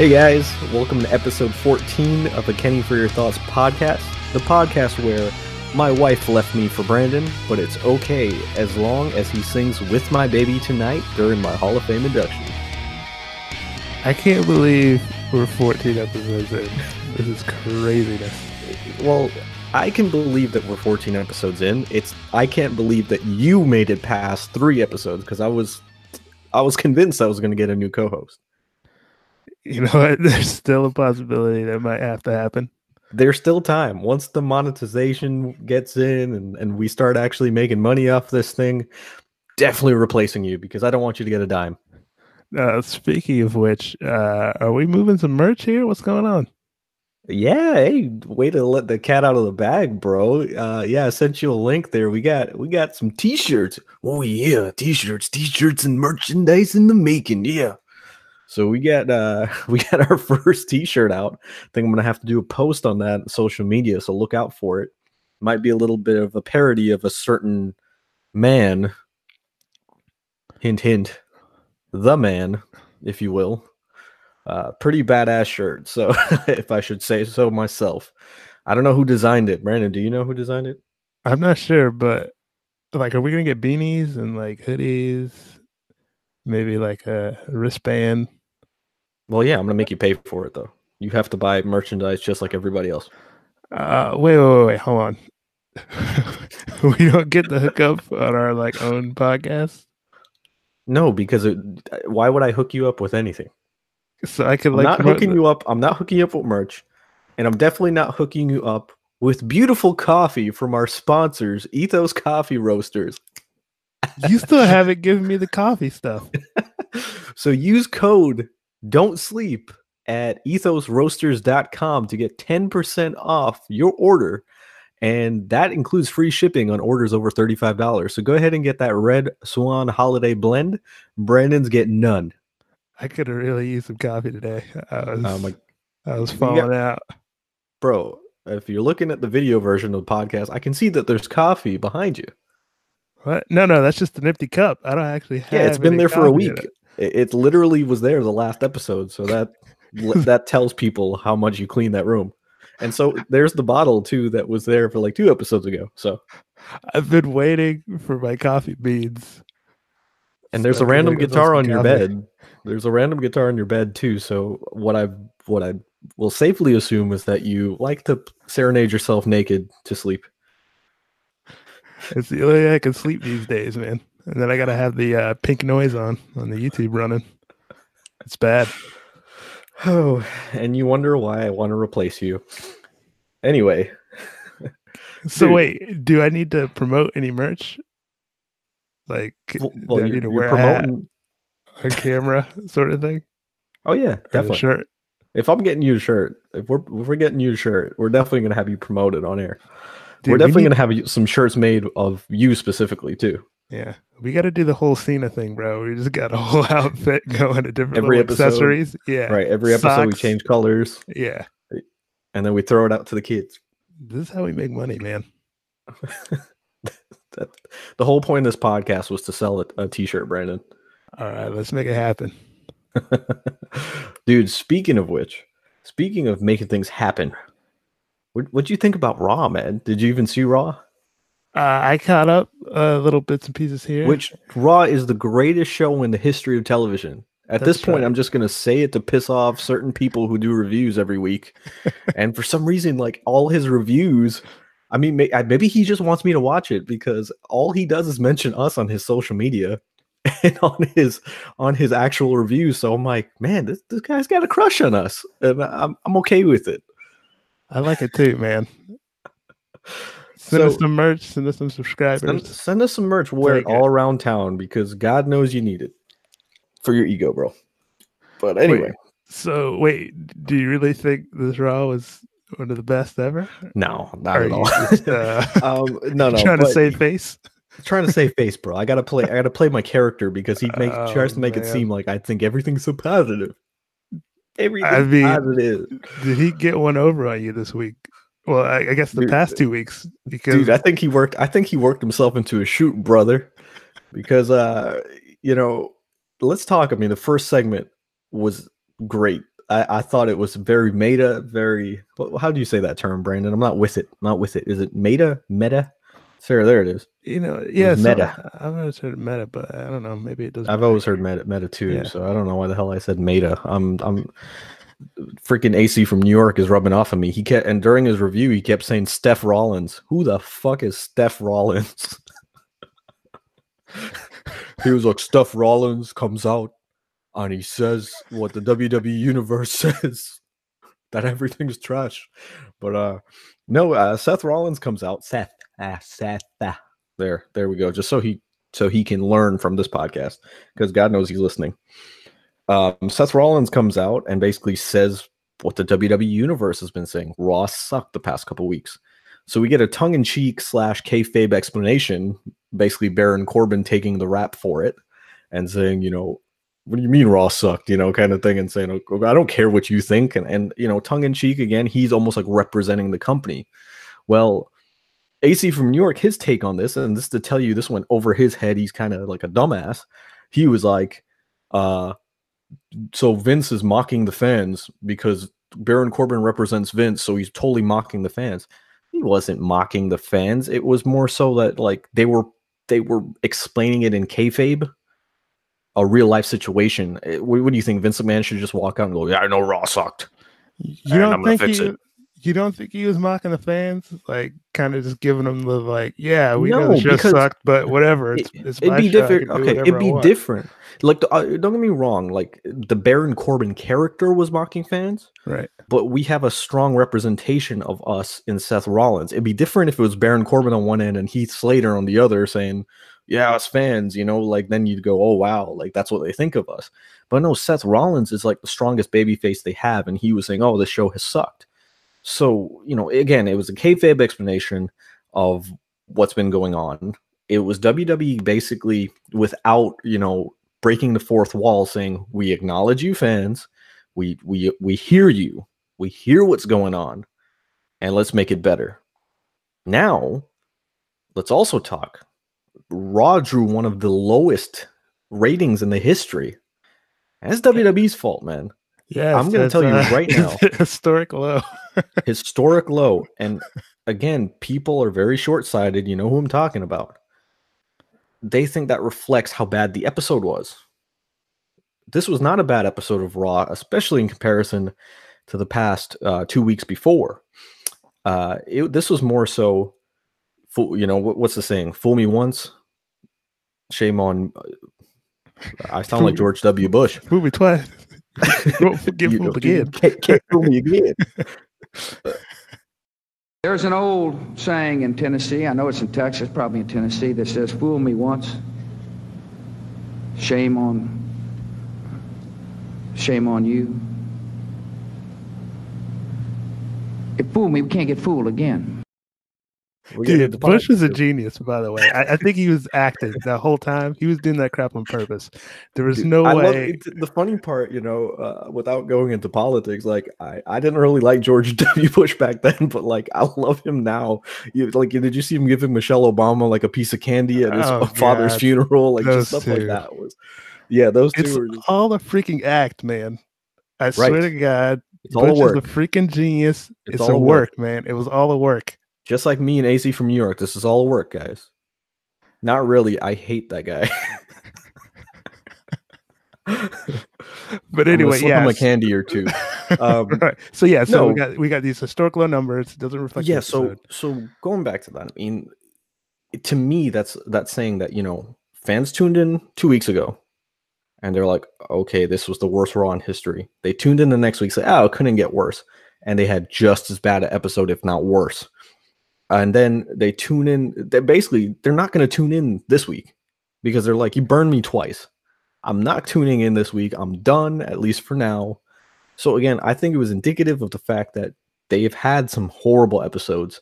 Hey guys, welcome to episode 14 of the Kenny for Your Thoughts podcast, the podcast where my wife left me for Brandon, but it's okay as long as he sings With My Baby Tonight during my Hall of Fame induction. I can't believe we're 14 episodes in. This is craziness. Well, I can believe that we're 14 episodes in. It's I can't believe that you made it past 3 episodes because I was I was convinced I was going to get a new co-host. You know what? There's still a possibility that might have to happen. There's still time. Once the monetization gets in and, and we start actually making money off this thing, definitely replacing you because I don't want you to get a dime. Uh, speaking of which, uh, are we moving some merch here? What's going on? Yeah, hey, way to let the cat out of the bag, bro. Uh, yeah, I sent you a link there. We got we got some t-shirts. Oh yeah, t-shirts, t-shirts, and merchandise in the making. Yeah. So we got uh we got our first t-shirt out. I think I'm gonna have to do a post on that social media, so look out for it. Might be a little bit of a parody of a certain man. Hint hint. The man, if you will. Uh pretty badass shirt. So if I should say so myself. I don't know who designed it. Brandon, do you know who designed it? I'm not sure, but like, are we gonna get beanies and like hoodies? Maybe like a wristband. Well, yeah, I'm gonna make you pay for it though. You have to buy merchandise just like everybody else. Uh, wait, wait, wait, wait, hold on. we don't get the hookup on our like own podcast, No, because it, why would I hook you up with anything? so I could I'm like not hooking the- you up. I'm not hooking you up with merch, and I'm definitely not hooking you up with beautiful coffee from our sponsors, Ethos Coffee Roasters. You still haven't given me the coffee stuff. so use code Don't Sleep at ethosroasters.com to get 10% off your order. And that includes free shipping on orders over $35. So go ahead and get that Red Swan Holiday Blend. Brandon's getting none. I could have really used some coffee today. I was, Oh my I was we got- falling out. bro, if you're looking at the video version of the podcast, I can see that there's coffee behind you. What? No, no, that's just an empty cup. I don't actually have. Yeah, it's been there for a week. It. It, it literally was there the last episode, so that that tells people how much you clean that room. And so there's the bottle too that was there for like two episodes ago. So I've been waiting for my coffee beans. and there's so a random guitar on your bed. There's a random guitar on your bed too. So what I what I will safely assume is that you like to serenade yourself naked to sleep. It's the only way I can sleep these days, man. And then I gotta have the uh, pink noise on on the YouTube running. It's bad. Oh, and you wonder why I want to replace you. Anyway, So Dude. wait, do I need to promote any merch? Like, well, well, I need to wear a hat promoting. on camera, sort of thing? Oh yeah, definitely. shirt. If I'm getting you a shirt, if we're if we're getting you a shirt, we're definitely gonna have you promoted on air. Dude, we're we definitely need- gonna have some shirts made of you specifically too. Yeah, we got to do the whole Cena thing, bro. We just got a whole outfit going to different Every episode, accessories. Yeah, Right. Every episode we change colors Yeah, and then we throw it out to the kids. this is how we make money, man. That, the whole point of this podcast was to sell a, a t-shirt, Brandon. All right, let's make it happen. Dude, speaking of which, speaking of making things happen, what what'd you think about Raw, man? Did you even see Raw? Uh, I caught up uh, little bits and pieces here. Which Raw is the greatest show in the history of television. At this point, right. I'm just gonna say it to piss off certain people who do reviews every week, and for some reason, like all his reviews, I mean, may, I- maybe he just wants me to watch it because all he does is mention us on his social media and on his on his actual reviews. So I'm like, man, this this guy's got a crush on us, and I'm I'm okay with it. I like it too, man. Send us So- some merch. Send us some subscribers. send us some merch. We'll wear it all around town because God knows you need it for your ego, bro. But anyway, So wait, do you really think this Raw was one of the best ever? no, not Or at all. just, uh, um, no, no, trying to save face? trying to save face, bro. I gotta play. I gotta play my character because he makes tries Oh, to make it seem like I think everything's so positive. Everything's mean, positive, Did he get one over on you this week? Well, I, I guess the Dude, past two weeks because dude. I think he worked. I think he worked himself into a shoot, brother. Because uh, you know, let's talk. I mean, the first segment was great. I, I thought it was very meta, very. How do you say that term, Brandon? I'm not with it. I'm not with it. Is it meta? Meta? Sure, there it is. You know, yeah, so meta. I've always heard meta, but I don't know. Maybe it doesn't. I've always heard meta, meta too. Yeah. So I don't know why the hell I said meta. I'm, I'm freaking AC from New York is rubbing off on me. He kept, and during his review, he kept saying Steph Rollins. Who the fuck is Steph Rollins? he was like, Steph Rollins comes out and he says what the WWE universe says that everything's trash. But uh no, uh, Seth Rollins comes out. Seth, ah, Seth, ah. there, there we go. Just so he so he can learn from this podcast because God knows he's listening. Um, Seth Rollins comes out and basically says what the WWE universe has been saying. Raw sucked the past couple weeks. So we get a tongue-in-cheek slash kayfabe explanation, basically Baron Corbin taking the rap for it and saying, you know, what do you mean Raw sucked, you know, kind of thing, and saying, oh, I don't care what you think. And, and you know, tongue in cheek again, he's almost like representing the company. Well, AC from New York, his take on this, and this to tell you, this went over his head. He's kind of like a dumbass. He was like, uh, so Vince is mocking the fans because Baron Corbin represents Vince, so he's totally mocking the fans. He wasn't mocking the fans. It was more so that like they were they were explaining it in kayfabe a real life situation. Eh, what, what, do you think? Vince McMahon should just walk out and go, "Yeah, I know Raw sucked." You don't think he, it. You don't think he was mocking the fans, like kind of just giving them the like, "Yeah, we no, know the show sucked, but whatever." It's, it, it's it'd be different. Okay, it'd be different. Like, uh, don't get me wrong. Like the Baron Corbin character was mocking fans, right? But we have a strong representation of us in Seth Rollins. It'd be different if it was Baron Corbin on one end and Heath Slater on the other, saying yeah, us fans, you know, like then you'd go, oh wow, like that's what they think of us. But no, Seth Rollins is like the strongest baby face they have, and he was saying, oh, the show has sucked. So you know, again, it was a kayfabe explanation of what's been going on. It was WWE basically without you know breaking the fourth wall, saying we acknowledge you fans, we we we hear you, we hear what's going on, and let's make it better. Now, let's also talk Raw drew one of the lowest ratings in the history. That's WWE's fault, man. Yeah, I'm going to tell you uh, right now, historic low, historic low. And again, people are very short sighted. You know who I'm talking about. They think that reflects how bad the episode was. This was not a bad episode of Raw, especially in comparison to the past uh, two weeks before. Uh, it, this was more so, fool, you know, what's the saying? Fool me once, shame on. Uh, I sound like George W. Bush. Fool me twice. Forgive me again. Can't, can't fool me again. There's an old saying in Tennessee, I know it's in Texas, probably in Tennessee, that says, Fool me once, shame on shame on you. If fool me, we can't get fooled again. Dude, Bush was a genius, by the way. I, I, think he was acting the whole time. He was doing that crap on purpose. There was Dude, no I way. Love, the funny part, you know, uh, without going into politics, like I, I didn't really like George W. Bush back then, but like I love him now. You, like, did you see him giving Michelle Obama like a piece of candy at his oh, father's God. funeral? Like those just stuff two. like that was. Yeah, those it's two. Just... all a freaking act, man. I right. swear to God, it's Bush all a work. is a freaking genius. It's, it's all a work, work, man. It was all a work. Just like me and AC from New York, this is all work, guys. Not really. I hate that guy. but anyway, yeah, a candy or two. Um, right. So yeah, so no, we got we got these historical numbers. It doesn't reflect. Yeah. So so going back to that, I mean, to me, that's that's saying that you know fans tuned in two weeks ago, and they're like, okay, this was the worst Raw in history. They tuned in the next week, say, oh, it couldn't get worse, and they had just as bad an episode, if not worse and then they tune in. They basically they're not going to tune in this week because they're like, you burned me twice. I'm not tuning in this week. I'm done at least for now. So again, I think it was indicative of the fact that they've had some horrible episodes,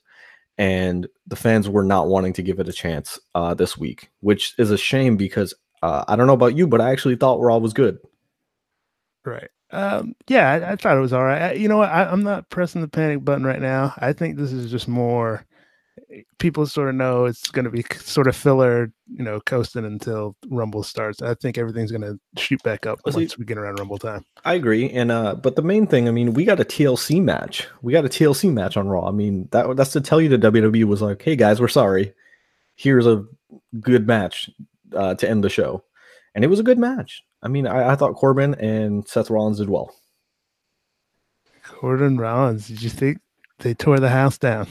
and the fans were not wanting to give it a chance uh, this week, which is a shame because uh, I don't know about you, but I actually thought Raw was good. Right. Um, yeah, I, I, thought it was all right. I, you know what? I, I'm not pressing the panic button right now. I think this is just more people sort of know it's going to be sort of filler, you know, coasting until Rumble starts. I think everything's going to shoot back up Well, see- once we get around Rumble time. I agree, and uh, but the main thing, I mean, we got a TLC match. We got a TLC match on Raw. I mean, that that's to tell you the WWE was like, "Hey guys, we're sorry. Here's a good match uh, to end the show," and it was a good match. I mean, I, I thought Corbin and Seth Rollins did well. Corbin Rollins, did you think they tore the house down?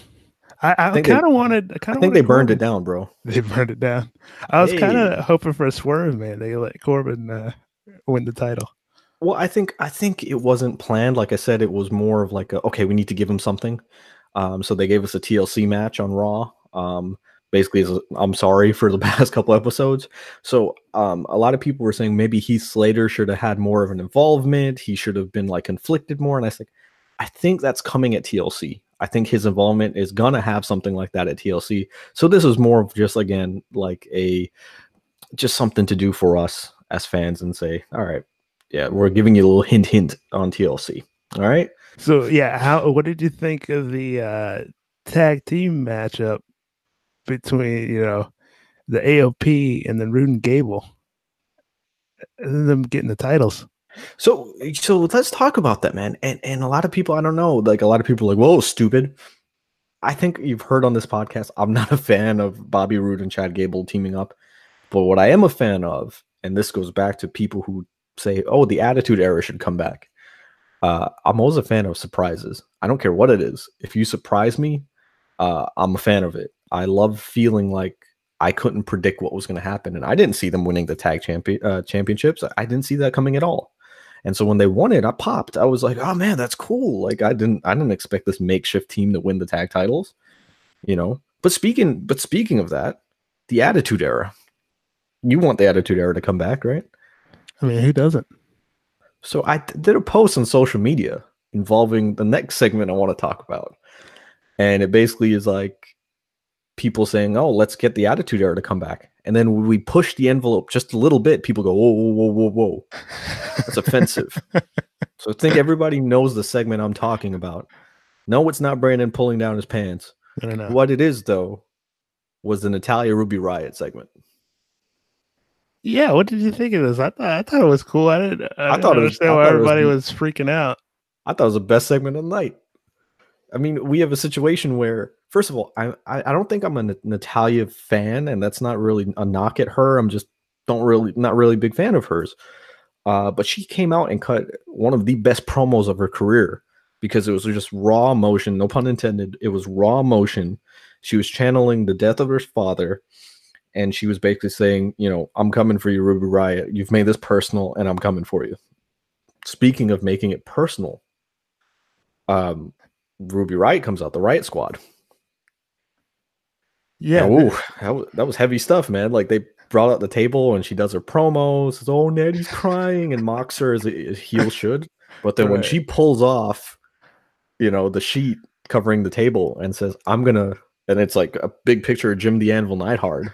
I, I, kind of wanted. I I kind of I think they burned it down, bro. They burned it down. I was kind of hoping for a swerve, man. They let Corbin uh, win the title. Well, I think I think it wasn't planned. Like I said, it was more of like, a, okay, we need to give him something. Um, so they gave us a TLC match on Raw. Um, basically, as a- I'm sorry for the past couple episodes. So um, a lot of people were saying maybe Heath Slater should have had more of an involvement. He should have been like conflicted more. And I think I think that's coming at TLC. I think his involvement is gonna have something like that at TLC. So this is more of just again like a just something to do for us as fans and say, all right, yeah, we're giving you a little hint, hint on TLC. All right. So yeah, how what did you think of the uh, tag team matchup between you know the AOP and then Roode and Gable, and them getting the titles? So, so let's talk about that, man. And and a lot of people, I don't know, like a lot of people like, whoa, stupid. I think you've heard on this podcast, I'm not a fan of Bobby Roode and Chad Gable teaming up. But what I am a fan of, and this goes back to people who say, oh, the Attitude Era should come back. Uh, I'm always a fan of surprises. I don't care what it is. If you surprise me, uh, I'm a fan of it. I love feeling like I couldn't predict what was going to happen, and I didn't see them winning the tag champion uh, championships. I didn't see that coming at all. And so when they won it, I popped. I was like, "Oh man, that's cool!" Like I didn't, I didn't expect this makeshift team to win the tag titles, you know. But speaking, but speaking of that, the Attitude Era. You want the Attitude Era to come back, right? I mean, who doesn't? So I did a post on social media involving the next segment I want to talk about. And it basically is like people saying, "Oh, let's get the Attitude Era to come back." And then we push the envelope just a little bit, people go, "Whoa, whoa, whoa, whoa, whoa." That's offensive. so I think everybody knows the segment I'm talking about. No, it's not Brandon pulling down his pants. I don't know. What it is though was the Natalya Ruby Riott segment. Yeah, what did you think of this? I thought I thought it was cool. I didn't. I, didn't thought it was- understand I why thought it was everybody was freaking out. I thought it was the best segment of the night. I mean, we have a situation where, first of all, I I, don't think I'm a Nat- Natalya fan, and that's not really a knock at her. I'm just don't really not really big fan of hers. Uh, but she came out and cut one of the best promos of her career because it was just raw emotion, no pun intended. It was raw emotion. She was channeling the death of her father, and she was basically saying, you know, I'm coming for you, Ruby Riott. You've made this personal, and I'm coming for you. Speaking of making it personal, um, Ruby Riott comes out, the Riott Squad. Yeah, ooh, that was, that was heavy stuff, man. Like they brought out the table and she does her promos. Says, "Oh, Natty's crying," and mocks her as a, heel should. But then when she pulls off, you know, the sheet covering the table and says, "I'm gonna," and it's like a big picture of Jim the Anvil Neidhart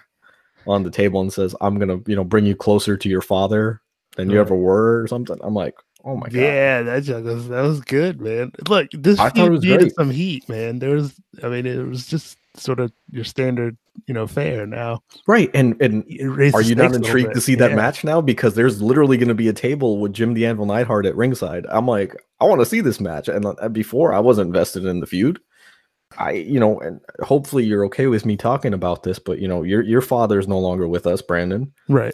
on the table and says, "I'm gonna, you know, bring you closer to your father than you ever were," or something. I'm like, "Oh my god!" yeah, that joke was that was good, man. Look, this I feud was needed great. some heat, man. There was, I mean, it was just sort of your standard, you know, fare. Now, Right, and and Are you not stakes a little intrigued to see that Yeah. match now? Because there's literally going to be a table with Jim the Anvil Neidhart at ringside. I'm like, I want to see this match. And uh, before, I wasn't invested in the feud. I, you know, and hopefully you're okay with me talking about this, but you know, your your father is no longer with us, Brandon. Right.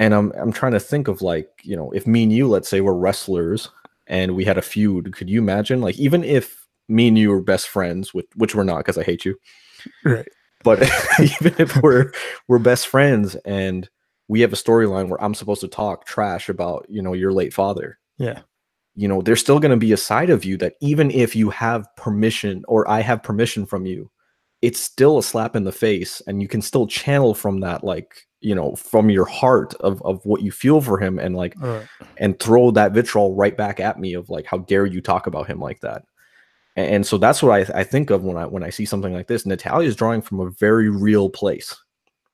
And I'm I'm trying to think of like, you know, if me and you, let's say, were wrestlers and we had a feud, could you imagine? Like, even if me and you were best friends, which which we're not because I hate you, Right. but even if we're we're best friends and we have a storyline where I'm supposed to talk trash about you know your late father, Yeah. you know there's still going to be a side of you that even if you have permission or I have permission from you, it's still a slap in the face, and you can still channel from that like you know from your heart of of what you feel for him and like right. and throw that vitriol right back at me of like how dare you talk about him like that. And, and so that's what I, I think of when i when i see something like this. Natalya is drawing from a very real place.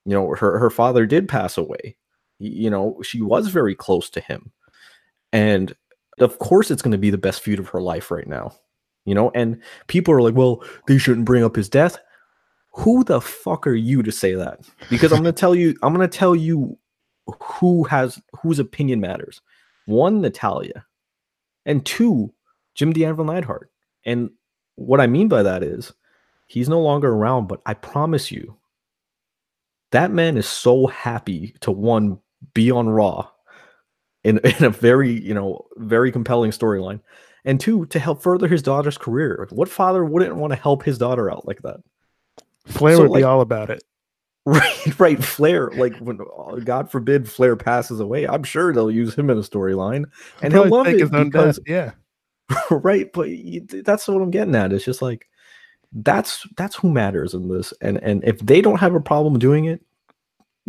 You know her, her father did pass away. You know she was very close to him. And of course it's going to be the best feud of her life right now. You know and people are like well they shouldn't bring up his death who the fuck are you to say that? Because I'm gonna tell you, I'm gonna tell you who has whose opinion matters. One, Natalya, and two, Jim the Anvil Neidhart. And what I mean by that is he's no longer around, but I promise you, that man is so happy to one be on Raw in, in a very, you know, very compelling storyline. And two, to help further his daughter's career. What father wouldn't want to help his daughter out like that? Flair So, would like- be all about it. Right, right. Flair, like when uh, God forbid Flair passes away, I'm sure they'll use him in a storyline, and he'll love it because death. Yeah. right. But you, that's what I'm getting at. It's just like that's that's who matters in this, and and if they don't have a problem doing it,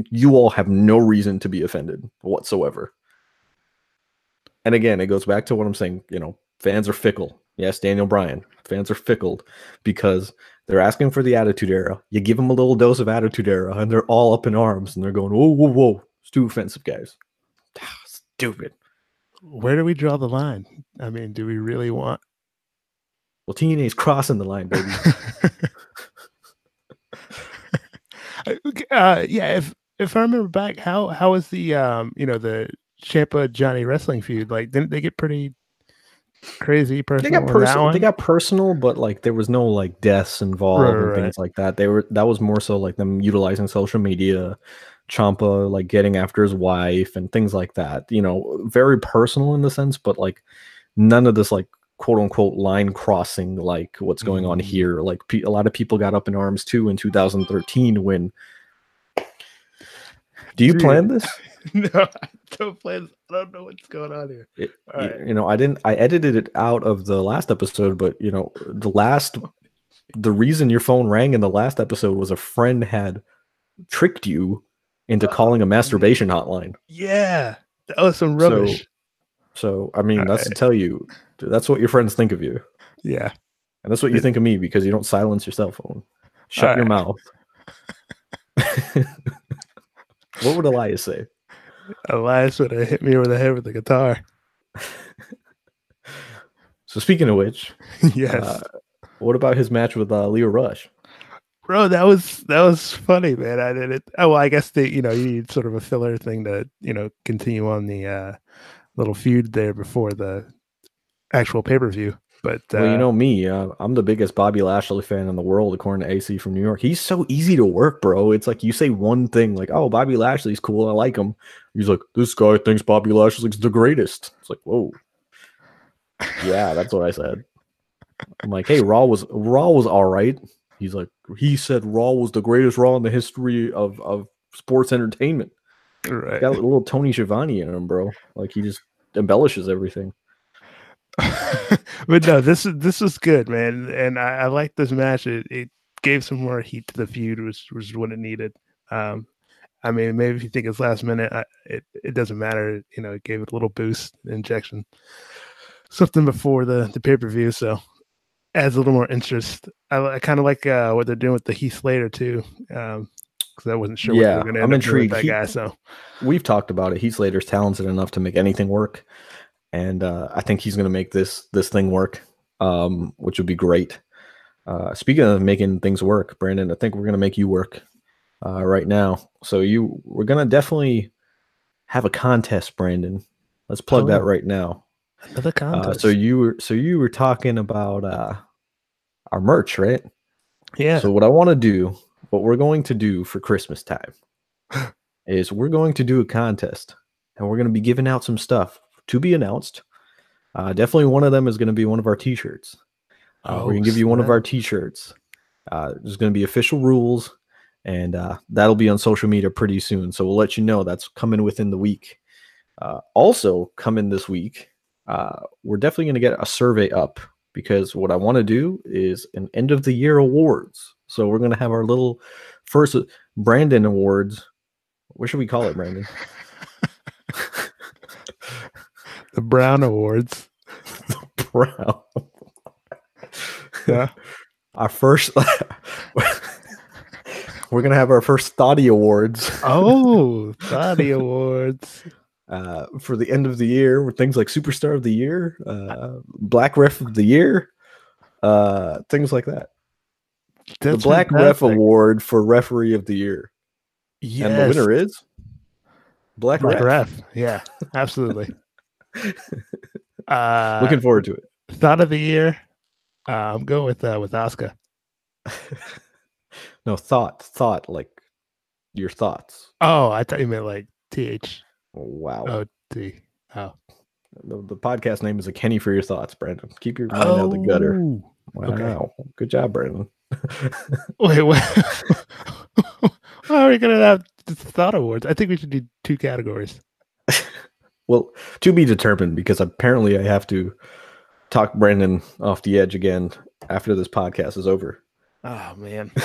you all have no reason to be offended whatsoever. And again, it goes back to what I'm saying. You know, fans are fickle. Yes, Daniel Bryan. Fans are fickled because they're asking for the Attitude Era. You give them a little dose of Attitude Era, and they're all up in arms, and they're going, "Whoa, whoa, whoa! It's too offensive, guys. Stupid." Where do we draw the line? I mean, do we really want? Well, TNA's crossing the line, baby. uh, yeah. If if I remember back, how how was the um you know the Ciampa Johnny wrestling feud? Like, didn't they get pretty crazy they got personal. They got personal, but like there was no like deaths involved Right, and right, things like that. They were that was more so like them utilizing social media, Ciampa like getting after his wife and things like that. You know, very personal in the sense, but like none of this like quote unquote line crossing like what's going on Mm. here. Like pe- a lot of people got up in arms too in 2013 when. Do you Dude. plan this? no, I don't plan. I don't know what's going on here. it, All right. you know i didn't i edited it out of the last episode but you know the last the reason your phone rang in the last episode was a friend had tricked you into uh-huh. calling a masturbation hotline. Yeah, that was some So, rubbish. so i mean that's to tell you that's what your friends think of you. Yeah, and that's what you think of me because you don't silence your cell phone. Shut your mouth. What would elias say Elias would have hit me over the head with the guitar. so speaking of which yes, uh, what about his match with uh, Lio Rush bro, that was that was funny, man. I did it. Oh, well, I guess they, you know, you need sort of a filler thing to, you know, continue on the uh little feud there before the actual pay per view. But uh, Well, you know me, uh, I'm the biggest Bobby Lashley fan in the world, according to AC from New York. He's so easy to work, bro. It's like you say one thing, like, "Oh, Bobby Lashley's cool, I like him." He's like, "This guy thinks Bobby Lashley's the greatest." It's like, whoa, yeah, that's what I said. I'm like, "Hey, Raw was Raw was all right." He's like, he said Raw was the greatest Raw in the history of of sports entertainment. right. Got a little Tony Schiavone in him, bro. Like he just embellishes everything. but no, this is this was good, man, and I, I like this match. It, it gave some more heat to the feud, which was what it needed. Um, I mean, maybe if you think it's last minute, I, it it doesn't matter. You know, it gave it a little boost, injection, something before the the pay per view, so adds a little more interest. I, I kind of like uh, what they're doing with the Heath Slater too, because I wasn't sure. Yeah, what they were gonna I'm end up doing with intrigued. That He- guy, so we've talked about it. Heath Slater's talented enough to make anything work, and uh, I think he's going to make this this thing work, um, which would be great. Uh, speaking of making things work, Brandon, I think we're going to make you work uh, right now. So you, we're going to definitely have a contest, Brandon. Let's plug that Oh. right now. another Uh, contest. so you were so you were talking about uh, our merch, right? yeah, So what I want to do, what we're going to do for Christmas time is we're going to do a contest and we're going to be giving out some stuff to be announced. Uh, definitely one of them is going to be one of our t-shirts. Uh, we're Oh, going to give you one of our t-shirts. Uh, there's going to be official rules and uh, that'll be on social media pretty soon. So we'll let you know that's coming within the week. Uh, also coming this week, uh, we're definitely going to get a survey up because what I want to do is an end of the year awards. So we're going to have our little first Brandon awards. What should we call it, Brandon? the Brown Awards. The Brown. Yeah. our first. we're going to have our first Thoughty awards Oh, Thoughty Awards. uh, for the end of the year with things like Superstar of the Year, uh, Black Ref of the Year, uh, things like that. the That's Black Ref. Award for Referee of the Year. Yes. And the winner is Black, Black Ref. Ref. Yeah, absolutely. uh, Looking forward to it. thought of the year. Uh, I'm going with uh, with Oscar. no, thought, thought, like your thoughts. Oh, I thought you meant like T H Wow. O T. Oh, The, the podcast name is a Kenny for your thoughts, Brandon. Keep your mind out of the gutter. Oh, okay. Wow. Good job, Brandon. Wait, what? Why are we gonna have thought awards? I think we should do two categories. Well, to be determined because apparently I have to talk Brandon off the edge again after this podcast is over. Oh man.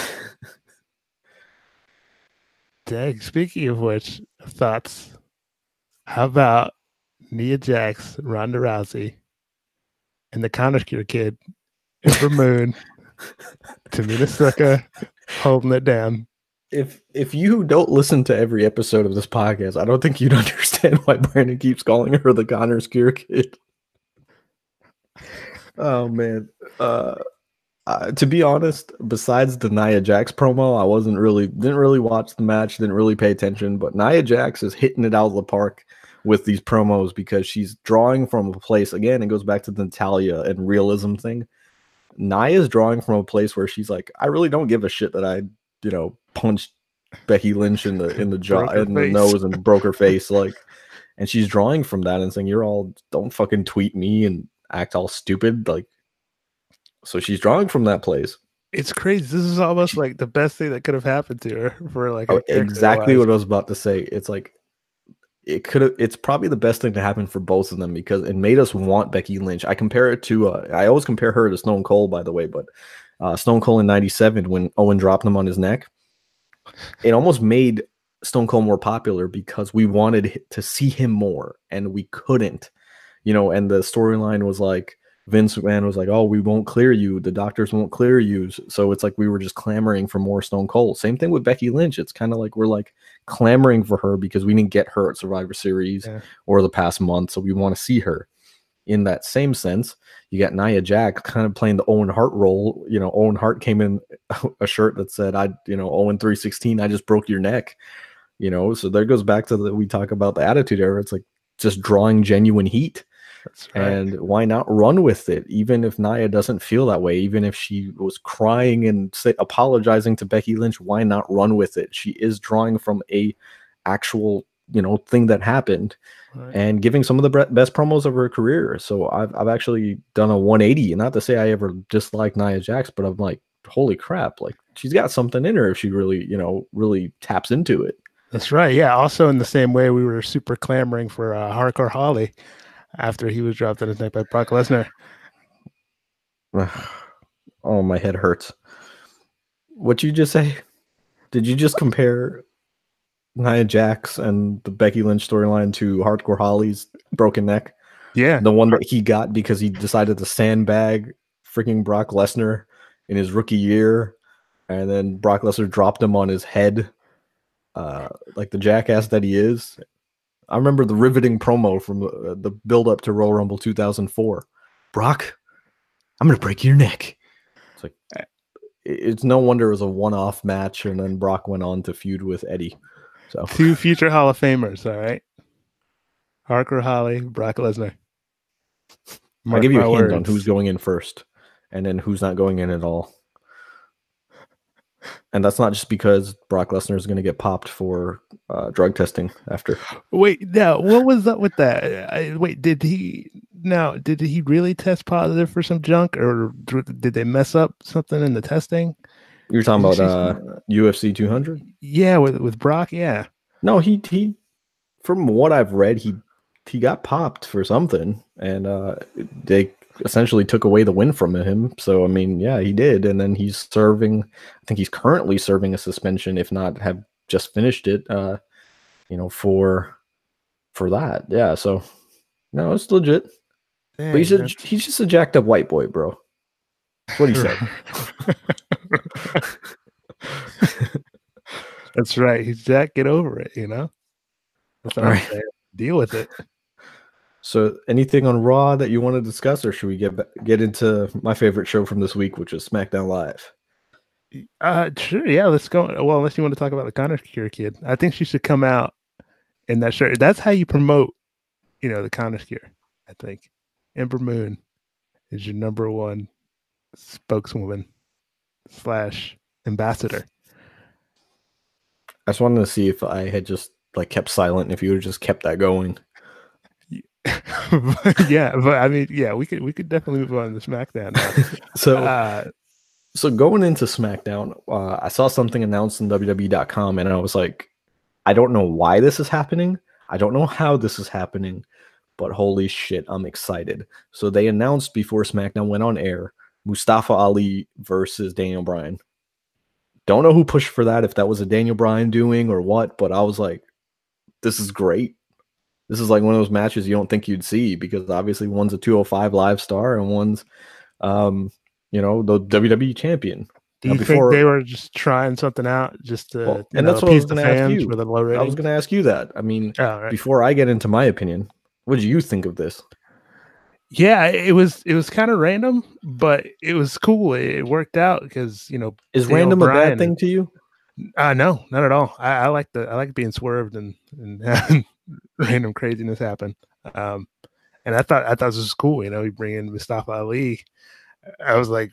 Dang. Speaking of which, thoughts. How about Nia Jax, Ronda Rousey, and the Counter kid, Ember Moon, Tamina Snuka, holding it down. If if you don't listen to every episode of this podcast, I don't think you'd understand why Brandon keeps calling her the Connor's Cure Kid. Oh man. Uh uh, to be honest, besides the Nia Jax promo, I wasn't really didn't really watch the match, didn't really pay attention. But Nia Jax is hitting it out of the park with these promos because she's drawing from a place again. It goes back to the Natalya and realism thing. Nia's drawing from a place where she's like, I really don't give a shit that I, you know, punched Becky Lynch in the in the jaw in the face. nose and broke her face. Like, and she's drawing from that and saying, You're all don't fucking tweet me and act all stupid. Like, so she's drawing from that place. It's crazy. This is almost like the best thing that could have happened to her for like Oh, exactly what I was about to say. It's like it could have. It's probably the best thing to happen for both of them because it made us want Becky Lynch. I compare it to. Uh, I always compare her to Stone Cold, by the way, but uh, Stone Cold in '97 when Owen dropped him on his neck, it almost made Stone Cold more popular because we wanted to see him more and we couldn't, you know. And the storyline was like. Vince McMahon was like, "Oh, we won't clear you. The doctors won't clear you." So it's like we were just clamoring for more Stone Cold. Same thing with Becky Lynch. It's kind of like we're like clamoring for her because we didn't get her at Survivor Series Yeah. or the past month, so we want to see her. In that same sense, you got Nia Jack kind of playing the Owen Hart role. You know, Owen Hart came in a shirt that said, "I, you know, Owen three sixteen, I just broke your neck." You know, so there goes back to the we talk about the Attitude Era. It's like just drawing genuine heat. That's right. And why not run with it? Even if Nia doesn't feel that way, even if she was crying and say, apologizing to Becky Lynch, why not run with it? She is drawing from a actual, you know, thing that happened Right. and giving some of the best promos of her career. So I've I've actually done a 180. Not to say I ever disliked Nia Jax, but I'm like, holy crap! Like she's got something in her if she really, you know, really taps into it. That's right. Yeah. Also, in the same way, we were super clamoring for uh, Hardcore Holly after he was dropped on his neck by Brock Lesnar. oh, my head hurts. What you just say? Did you just compare Nia Jax and the Becky Lynch storyline to Hardcore Holly's broken neck? Yeah. The one that he got because he decided to sandbag freaking Brock Lesnar in his rookie year, and then Brock Lesnar dropped him on his head, uh, like the jackass that he is. I remember the riveting promo from uh, the build up to Royal Rumble 2004. Brock, I'm gonna break your neck. It's like it's no wonder it was a one off match, and then Brock went on to feud with Eddie. So Two future Hall of Famers. All right. Hardcore Holly, Brock Lesnar. I'll give you a hint on who's going in first, and then who's not going in at all. And that's not just because Brock Lesnar is going to get popped for uh, drug testing after. Wait, now what was up with that? I, wait, did he? Now, did he really test positive for some junk, or did they mess up something in the testing? You're talking about uh, UFC 200? Yeah, with with Brock. Yeah. No, he he. From what I've read, he he got popped for something, and uh, they essentially took away the win from him. So I mean, yeah, he did, and then he's serving. I think he's currently serving a suspension, if not have just finished it. Uh, you know, for for that, yeah. So no, it's legit. But he's a, he's just a jacked up white boy, bro. That's what he said. that's- right. He's Jack. Get over it. You know. That's All right. Deal with it. So, anything on Raw that you want to discuss, or should we get get into my favorite show from this week, which is SmackDown Live? Uh, sure. Yeah, let's go. Well, unless you want to talk about the Connor Cure kid, I think she should come out in that shirt. That's how you promote, you know, the Connor Cure. I think Ember Moon is your number one spokeswoman slash ambassador. I just wanted to see if I had just like kept silent if you would have just kept that going. yeah, but I mean, yeah, we could we could definitely move on to SmackDown. So uh, so going into SmackDown, uh, I saw something announced in WWE.com and I was like, I don't know why this is happening. I don't know how this is happening, but holy shit, I'm excited. So they announced before SmackDown went on air Mustafa Ali versus Daniel Bryan. Don't know who pushed for that, if that was a Daniel Bryan doing or what, but I was like, this is great. This is like one of those matches you don't think you'd see because obviously one's a 205 live star and one's, um, you know, the WWE champion. do Now, you before- think they were just trying something out just to Well, and know, that's what I was gonna ask you. with a low I was going to ask you that. I mean, oh, right. before I get into my opinion, what do you think of this? Yeah, it was it was kind of random, but it was cool. It, it worked out because you know, Is Daniel random a bad thing to you? uh no, not at all. I, I like the I like being swerved and and having random craziness happen. Um, and I thought I thought this was cool. You know, you bring in Mustafa Ali. I was like,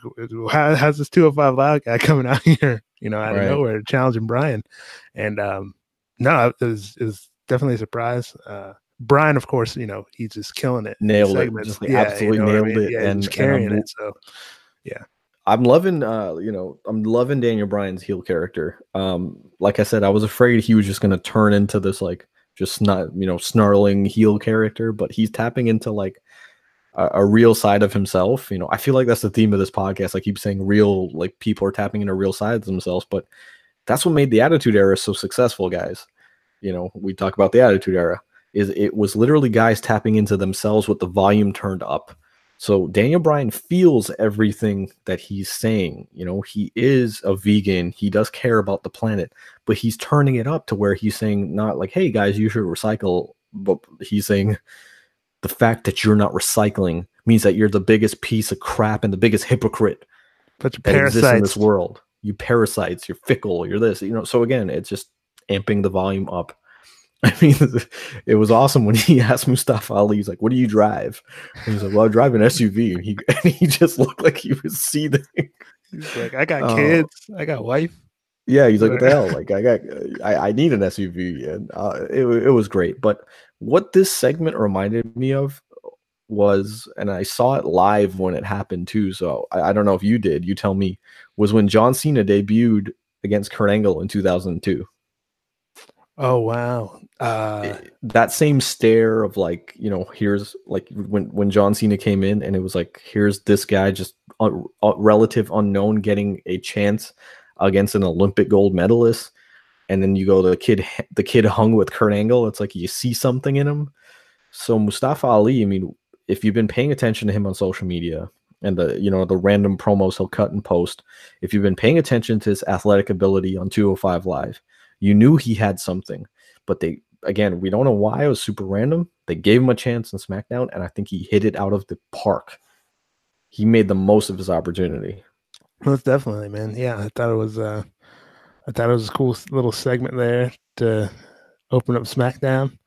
how, how's this 205 loud guy coming out here? You know, out Right. of nowhere, challenging Bryan. And um, no, it was, it was definitely a surprise. Uh, Bryan, of course, you know, he's just killing it. Nailed it. Just like Yeah, you absolutely know what I nailed mean? it. Yeah, and, he's carrying I'm, it. So yeah. I'm loving, uh, you know, I'm loving Daniel Bryan's heel character. Um, like I said, I was afraid he was just going to turn into this like just not, you know, snarling heel character, but he's tapping into like a, a real side of himself. You know, I feel like that's the theme of this podcast. I keep saying real, like people are tapping into real sides themselves, but that's what made the Attitude Era so successful, guys. You know, we talk about the Attitude Era. Is it was literally guys tapping into themselves with the volume turned up. So Daniel Bryan feels everything that he's saying. You know, he is a vegan. He does care about the planet, but he's turning it up to where he's saying not like, "Hey guys, you should recycle," but he's saying the fact that you're not recycling means that you're the biggest piece of crap and the biggest hypocrite of that exists in this world. You parasites, you're fickle, you're this, you know. So again, it's just amping the volume up. I mean, it was awesome when he asked Mustafa Ali, he's like, "What do you drive?" And he's like, "Well, I drive an SUV," and he and he just looked like he was seething. He's like, I got Oh. kids, I got wife. Yeah, he's like, "What the hell?" Like, I got, I, I need an SUV, and uh, it it was great. But what this segment reminded me of was, and I saw it live when it happened too. So I, I don't know if you did. You tell me. Was when John Cena debuted against Kurt Angle in 2002. Oh wow. Uh, It- that same stare of like, you know, here's like when when John Cena came in, and it was like, here's this guy just a, a relative unknown getting a chance against an Olympic gold medalist, and then you go the kid the kid hung with Kurt Angle. It's like you see something in him. So Mustafa Ali, I mean, if you've been paying attention to him on social media and the you know the random promos he'll cut and post, if you've been paying attention to his athletic ability on 205 Live, you knew he had something. But they again, we don't know why it was super random. They gave him a chance in SmackDown, and I think he hit it out of the park. He made the most of his opportunity. Most definitely, man. Yeah, I thought it was uh I thought it was a cool little segment there to open up SmackDown.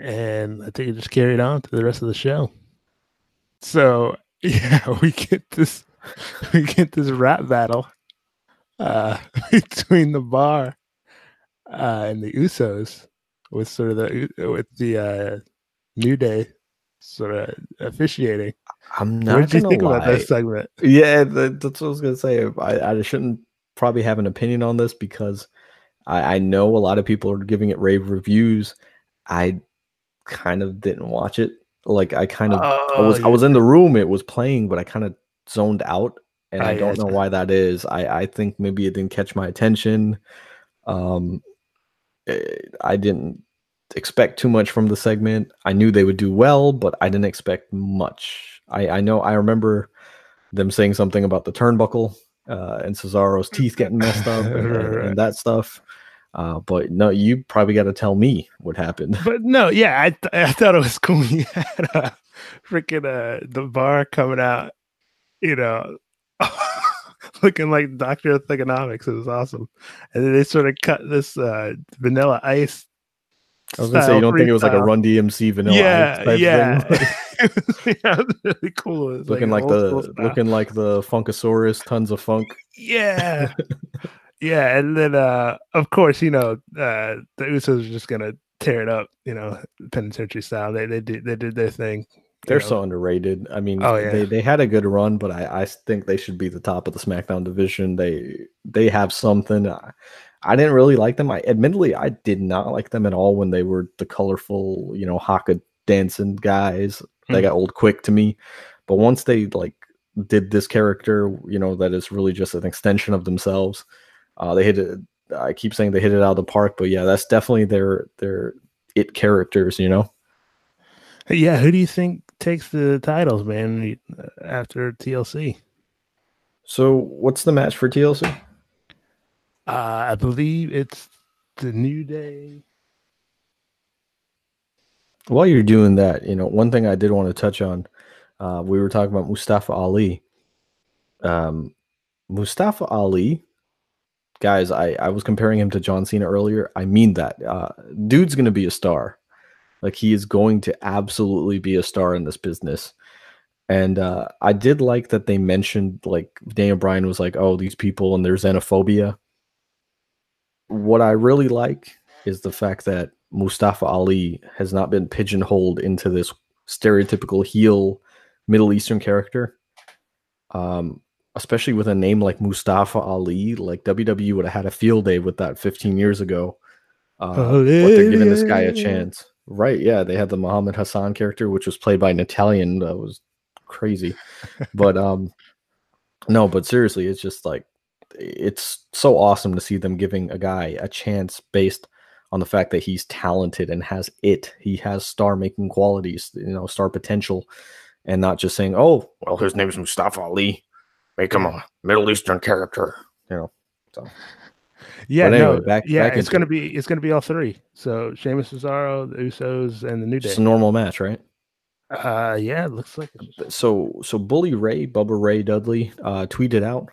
And I think it just carried on to the rest of the show. So yeah, we get this we get this rap battle uh between the bar uh and the Usos with sort of the with the uh New Day sort of officiating. I'm What not did you think lie. about that segment? Yeah, that, that's what I was gonna say. I, I shouldn't probably have an opinion on this because I, I know a lot of people are giving it rave reviews. I kind of didn't watch it. Like I kind of I was I Oh, was in the room, it was playing, but I kind of zoned out, and I I don't know why that is. I I think maybe it didn't catch my attention. Um, I didn't expect too much from the segment. I knew they would do well, but I didn't expect much. I I know I remember them saying something about the turnbuckle uh, and Cesaro's teeth getting messed up and, Right. and that stuff. Uh, but no, you probably got to tell me what happened. But no, yeah, I th- I thought it was cool. He had a freaking uh the bar coming out, you know, looking like Doctor of Thuganomics. It was awesome. And then they sort of cut this uh, Vanilla Ice. I was gonna say you don't think it was like a. Run DMC vanilla Yeah, Ice type yeah. thing? yeah, really cool. Looking an like, the looking like the Funkasaurus, tons of funk. Yeah. yeah. And then uh of course, you know, uh the Usos are just gonna tear it up, you know, penitentiary style. They they did they did their thing. They're know. so underrated. I mean, Oh, yeah. they they had a good run, but I I think they should be the top of the SmackDown division. They they have something. I, I didn't really like them. I admittedly I did not like them at all when they were the colorful, you know, haka dancing guys. They Hmm. got old quick to me. But once they like did this character, you know, that is really just an extension of themselves. Uh, they hit it. I keep saying they hit it out of the park, but yeah, that's definitely their their it characters. You know. Yeah, who do you think takes the titles, man, after TLC? So what's the match for TLC? Uh I believe it's the New Day. While you're doing that, you know, one thing I did want to touch on, uh, we were talking about Mustafa Ali. Um, Mustafa Ali, guys, I, I was comparing him to John Cena earlier. I mean that. Uh, dude's going to be a star. Like, he is going to absolutely be a star in this business. And uh, I did like that they mentioned, like, Daniel Bryan was like, oh, these people and their xenophobia. What I really like is the fact that Mustafa Ali has not been pigeonholed into this stereotypical heel Middle Eastern character. Um, especially with a name like Mustafa Ali, like WWE would have had a field day with that 15 years ago. Uh, but they're giving this guy a chance, right? Yeah, they had the Muhammad Hassan character, which was played by an Italian. That was crazy, but um, no, but seriously, it's just like it's so awesome to see them giving a guy a chance based on the fact that he's talented and has it. He has star making qualities, you know, star potential, and not just saying, "Oh, well, his name's Mustafa Ali, make him a Middle Eastern character." You know, so Yeah, anyway, no, back- yeah, back it's gonna it. be it's gonna be all three. So Sheamus Cesaro, the Usos, and the New Day. just a normal match, right? Uh, yeah, it looks like it. so so Bully Ray, Bubba Ray Dudley, uh, tweeted out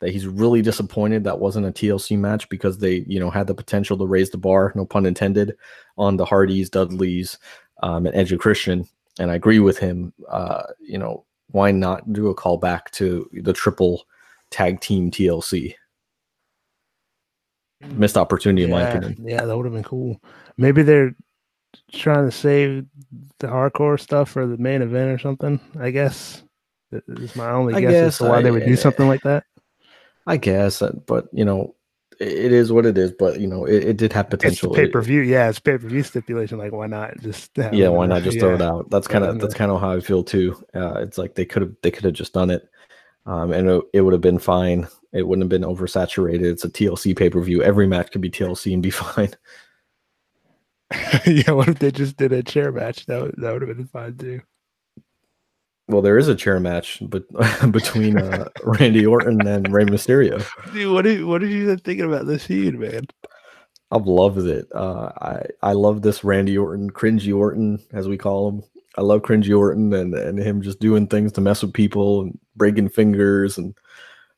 that he's really disappointed that wasn't a TLC match because they, you know, had the potential to raise the bar, no pun intended, on the Hardys, Dudleys, um, and Edge Christian. And I agree with him. Uh, you know, why not do a call back to the triple tag team TLC? Missed opportunity, in my opinion. yeah, that would have been cool. Maybe they're trying to save the hardcore stuff for the main event or something. I guess is my only I guess, as to guess why they would do something like that. I guess, uh, but you know, it is what it is. But you know, it, it did have potential. Pay per view, Yeah, it's pay per view stipulation. Like, why not just? yeah why not just throw it out that's kind of that's kind of how i feel too uh, it's like they could have they could have just done it um, and it, it would have been fine it wouldn't have been oversaturated it's a tlc pay-per-view every match could be tlc and be fine yeah, what if they just did a chair match? That would, that would have been fine too. well there is a chair match but between uh, randy orton and Rey mysterio Dude, what did what did you thinking about this feud, man? i've loved it uh, i i love this randy orton cringy orton as we call him i love cringy orton and and him just doing things to mess with people and breaking fingers and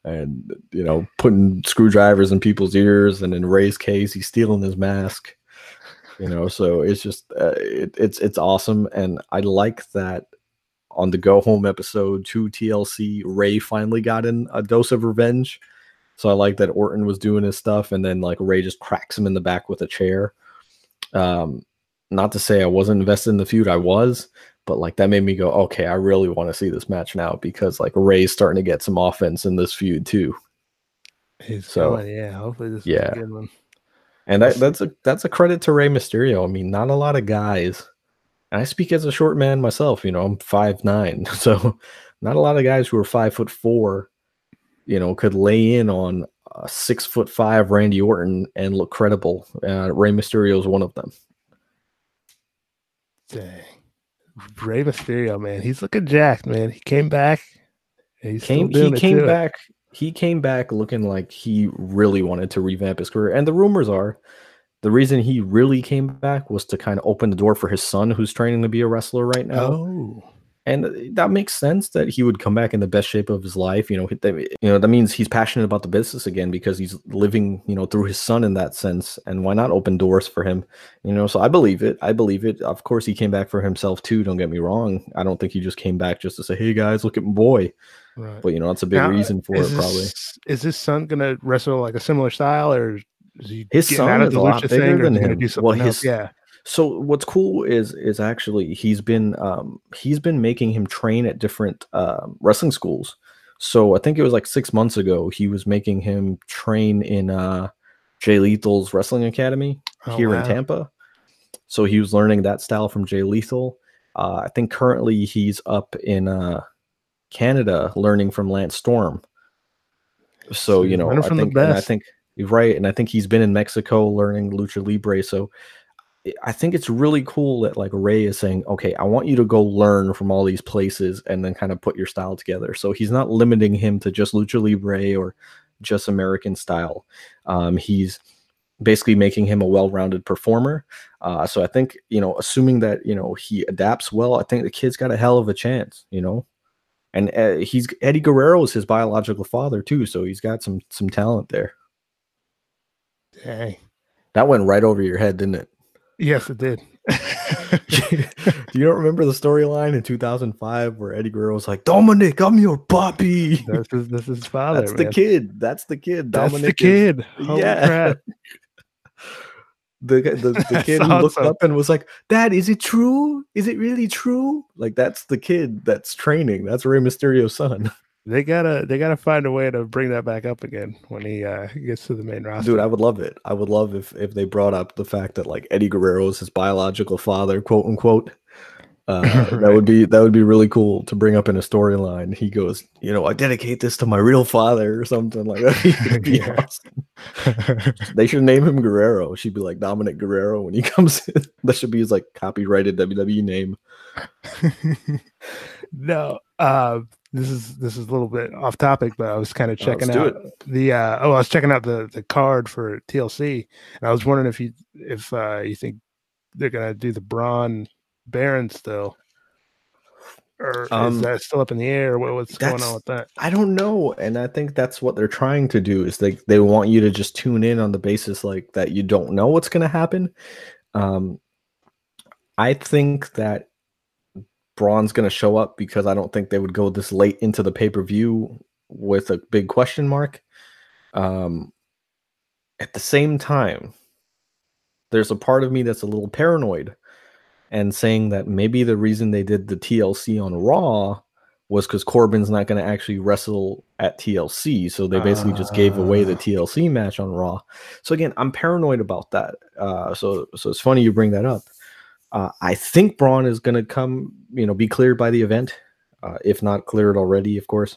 and you know putting screwdrivers in people's ears and in Rey's case he's stealing his mask you know so it's just uh, it, it's it's awesome and I like that on the go home episode 2 TLC Rey finally got in a dose of revenge. So I like that Orton was doing his stuff and then like Rey just cracks him in the back with a chair. Um not to say I wasn't invested in the feud I was but like that made me go okay I really want to see this match now because like Rey's starting to get some offense in this feud too He's So, going, yeah. Hopefully this yeah. is a good one. And that, that's a that's a credit to Rey Mysterio. I mean, not a lot of guys. And I speak as a short man myself. You know, I'm five nine, so not a lot of guys who are five foot four. You know, could lay in on a six foot five Randy Orton and look credible. Uh, Rey Mysterio is one of them. Dang. Rey Mysterio, man, he's looking jacked, man. He came back. He's Came he came it. back. He came back looking like he really wanted to revamp his career. And the rumors are the reason he really came back was to kind of open the door for his son, who's training to be a wrestler right now. Oh, and that makes sense that he would come back in the best shape of his life. You know, you know that means he's passionate about the business again because he's living, you know, through his son in that sense. And why not open doors for him? You know, so I believe it. I believe it. Of course, he came back for himself too. Don't get me wrong. I don't think he just came back just to say, "Hey guys, look at my boy." Right. But you know, that's a big now, reason for it. Probably is his son gonna wrestle like a similar style, or is he his son is a lot bigger than him? well, his, yeah so what's cool is is actually he's been um, he's been making him train at different uh, wrestling schools. So I think it was like six months ago he was making him train in uh, Jay Lethal's wrestling academy oh, here wow. in Tampa. So he was learning that style from Jay Lethal. Uh, I think currently he's up in uh, Canada learning from Lance Storm. So you know, I think, I think you're right, and I think he's been in Mexico learning lucha libre. So I think it's really cool that like Rey is saying, okay, I want you to go learn from all these places and then kind of put your style together. So he's not limiting him to just lucha libre or just American style. Um, he's basically making him a well-rounded performer. Uh, so I think you know, assuming that you know he adapts well, I think the kid's got a hell of a chance. You know, and uh, he's Eddie Guerrero is his biological father too, so he's got some some talent there. Hey, that went right over your head, didn't it? Yes, it did. Do you don't remember the storyline in 2005 where Eddie Guerrero was like, Dominic, I'm your puppy. This is this is father. That's man. the kid. That's the kid. That's Dominic the kid. Is, yeah. Crap. the, the, the kid who looked up and was like, Dad, is it true? Is it really true? Like that's the kid that's training. That's Rey Mysterio's son they gotta they gotta find a way to bring that back up again when he uh, gets to the main roster. Dude, I would love it. I would love if if they brought up the fact that like Eddie Guerrero is his biological father, quote unquote. Uh, right. That would be that would be really cool to bring up in a storyline. He goes, you know, I dedicate this to my real father or something like that. they should name him Guerrero. She'd be like Dominic Guerrero when he comes in. That should be his like copyrighted WWE name. no, uh, this is this is a little bit off topic, but I was kind of checking out the uh, oh, I was checking out the the card for TLC, and I was wondering if you if uh, you think they're gonna do the Braun Baron still, or um, is that still up in the air? What, what's going on with that? I don't know, and I think that's what they're trying to do is they they want you to just tune in on the basis like that you don't know what's gonna happen. Um, I think that Braun's going to show up because I don't think they would go this late into the pay per view with a big question mark. Um, at the same time, there's a part of me that's a little paranoid and saying that maybe the reason they did the TLC on Raw was because Corbin's not going to actually wrestle at TLC. So they basically uh, just gave away the ah. TLC match on Raw. So again, I'm paranoid about that. Uh, so so it's funny you bring that up. Uh, I think Braun is going to come, you know, be cleared by the event, uh, if not cleared already, of course.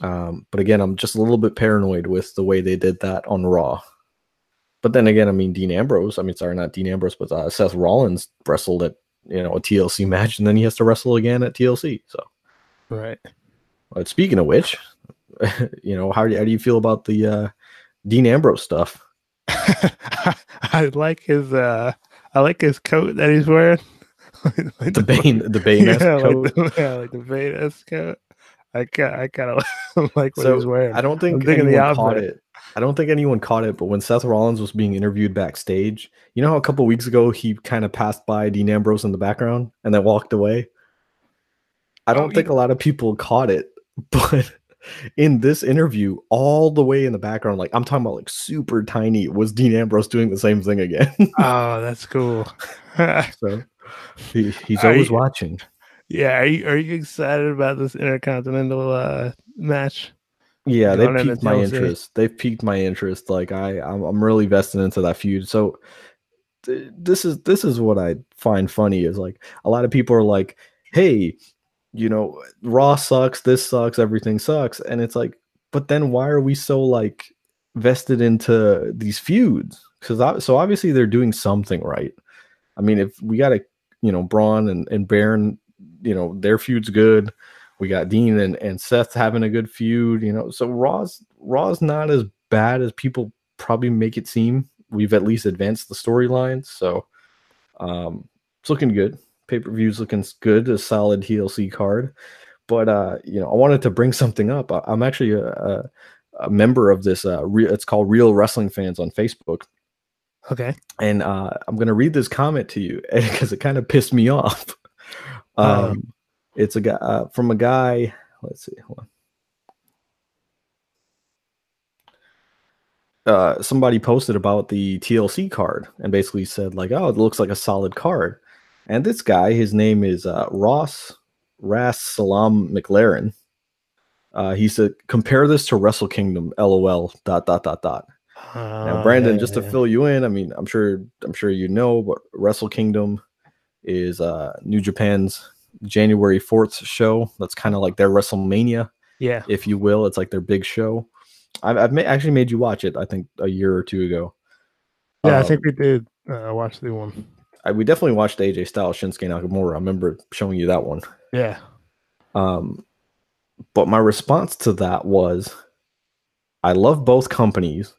Um, but again, I'm just a little bit paranoid with the way they did that on Raw. But then again, I mean, Dean Ambrose, I mean, sorry, not Dean Ambrose, but uh, Seth Rollins wrestled at, you know, a TLC match and then he has to wrestle again at TLC. So, right. But speaking of which, you know, how, how do you feel about the uh, Dean Ambrose stuff? I like his uh I like his coat that he's wearing. like the Bane, the Bane yeah, coat. Like the, yeah, like the Bane coat. I kind, I kind of like what so he's wearing. I don't think anyone caught it. I don't think anyone caught it, but when Seth Rollins was being interviewed backstage, you know how a couple weeks ago he kind of passed by Dean Ambrose in the background and then walked away. I oh, don't oh, think a lot of people caught it, but in this interview, all the way in the background, like I'm talking about like super tiny, was Dean Ambrose doing the same thing again. oh, that's cool. so he, he's always you, watching. Yeah, are you are you excited about this intercontinental uh, match? Yeah, they piqued my interest. They've piqued my interest. Like I, I'm, I'm really vested into that feud. So th- this is this is what I find funny is like a lot of people are like, "Hey, you know, Raw sucks, this sucks, everything sucks. And it's like, but then why are we so like vested into these feuds? Because so obviously they're doing something right. I mean, if we got a, you know, Braun and, and Baron, you know, their feud's good. We got Dean and, and Seth having a good feud, you know. So Raw's Raw's not as bad as people probably make it seem. We've at least advanced the storyline. So um it's looking good pay per view's looking good, a solid TLC card. But uh, you know, I wanted to bring something up. I, am actually a, a, a, member of this. Uh, re- it's called Real Wrestling Fans on Facebook. Okay. And uh, I'm gonna read this comment to you because it kind of pissed me off. Um, um, it's a guy uh, from a guy. Let's see. Hold on. uh, somebody posted about the TLC card and basically said like, "Oh, it looks like a solid card." And this guy, his name is uh, Ross Ras Salam McLaren. Uh, he said, "Compare this to Wrestle Kingdom." LOL. Dot dot dot dot. Uh, now, Brandon, yeah, just to fill you in, I mean, I'm sure, I'm sure you know, but Wrestle Kingdom is uh, New Japan's January 4th show. That's kind of like their WrestleMania, yeah, if you will. It's like their big show. I've, I've ma- actually made you watch it. I think a year or two ago. Yeah, um, I think we did uh, watch the one. I, we definitely watched AJ Styles Shinsuke Nakamura. I remember showing you that one. Yeah. Um, but my response to that was, I love both companies,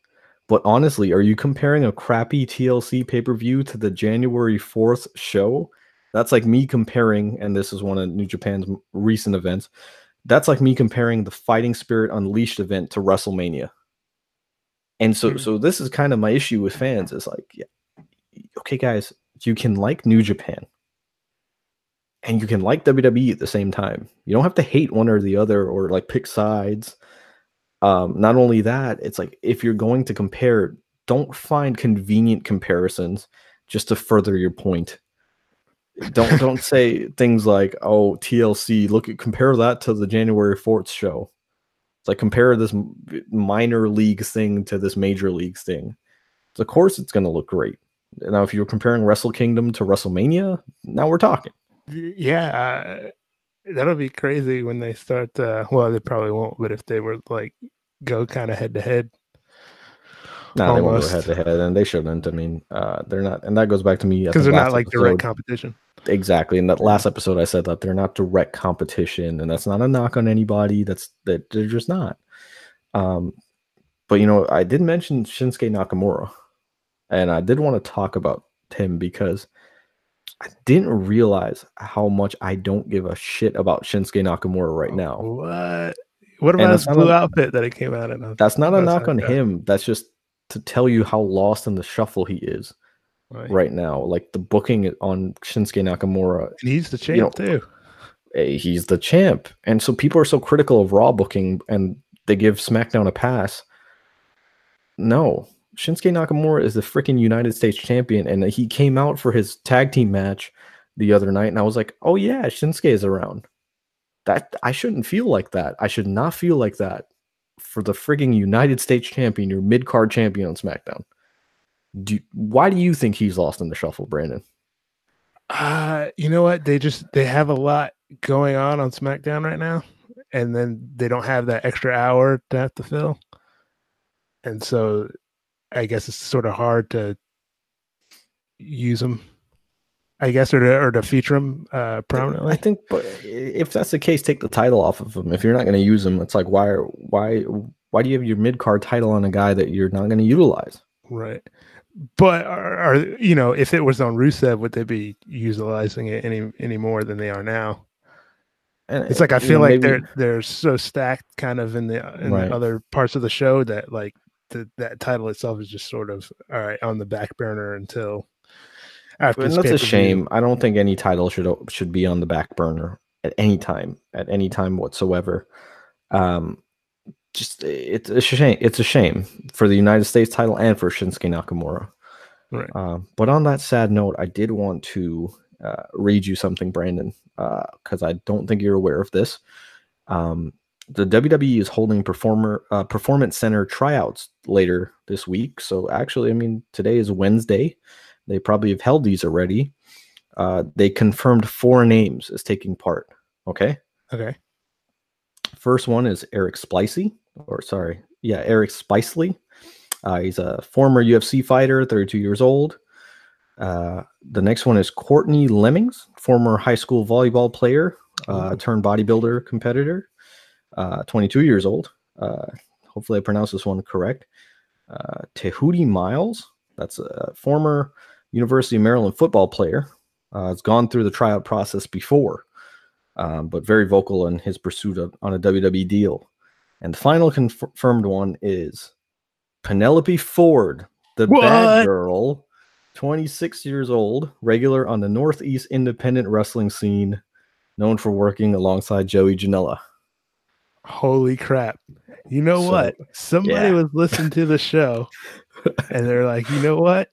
but honestly, are you comparing a crappy TLC pay per view to the January fourth show? That's like me comparing, and this is one of New Japan's recent events that's like me comparing the Fighting Spirit Unleashed event to WrestleMania. And so, mm-hmm. so this is kind of my issue with fans is like, yeah, okay, guys, you can like New Japan and you can like WWE at the same time. You don't have to hate one or the other or like pick sides. Um, not only that, it's like if you're going to compare, don't find convenient comparisons just to further your point don't don't say things like oh TLC look at compare that to the January 4th show. It's like compare this minor league thing to this major league thing. So of course it's going to look great. Now if you're comparing Wrestle Kingdom to WrestleMania, now we're talking. Yeah, uh, that'll be crazy when they start uh, well they probably won't, but if they were like go kind of head to head no, they won't go head to head, and they shouldn't. I mean, uh, they're not, and that goes back to me because they're not like episode. direct competition. Exactly. In that last episode, I said that they're not direct competition, and that's not a knock on anybody. That's that they're just not. Um, but you know, I did mention Shinsuke Nakamura, and I did want to talk about him because I didn't realize how much I don't give a shit about Shinsuke Nakamura right now. What? What about his blue a, outfit that he came out in? That's not a knock on him. That's just to tell you how lost in the shuffle he is right, right now. Like the booking on Shinsuke Nakamura. And he's the champ you know, too. Eh, he's the champ. And so people are so critical of Raw booking and they give SmackDown a pass. No. Shinsuke Nakamura is the freaking United States champion. And he came out for his tag team match the other night. And I was like, oh, yeah, Shinsuke is around. That I shouldn't feel like that. I should not feel like that for the frigging United States champion, your mid card champion on SmackDown. Do why do you think he's lost in the shuffle, Brandon? Uh, you know what? They just they have a lot going on on SmackDown right now, and then they don't have that extra hour to have to fill, and so I guess it's sort of hard to use them. I guess, or to, or to feature them uh, prominently. I think, but if that's the case, take the title off of them. If you're not going to use them, it's like why, why, why do you have your mid card title on a guy that you're not going to utilize? Right. But are, are, you know if it was on Rusev, would they be utilizing it any any more than they are now? And it's like I feel know, like maybe, they're they're so stacked, kind of in the in right. the other parts of the show that like the, that title itself is just sort of all right on the back burner until after. And that's a shame. I don't think any title should should be on the back burner at any time, at any time whatsoever. Um, just it's a shame. It's a shame for the United States title and for Shinsuke Nakamura. Right. Uh, but on that sad note, I did want to uh, read you something, Brandon, because uh, I don't think you're aware of this. Um, the WWE is holding performer uh, performance center tryouts later this week. So actually, I mean, today is Wednesday. They probably have held these already. Uh, they confirmed four names as taking part. Okay. Okay. First one is Eric Splicey or sorry, yeah, Eric Spicely. Uh, he's a former UFC fighter, 32 years old. Uh, the next one is Courtney Lemmings, former high school volleyball player, uh, turned bodybuilder competitor, uh, 22 years old. Uh, hopefully, I pronounced this one correct. Uh, Tehuti Miles, that's a former University of Maryland football player, Uh, has gone through the tryout process before, um, but very vocal in his pursuit of, on a WWE deal. And the final confirmed one is Penelope Ford, the What? bad girl, 26 years old, regular on the Northeast independent wrestling scene, known for working alongside Joey Janela. Holy crap. You know So, what? Somebody yeah. was listening to the show and they're like, you know what?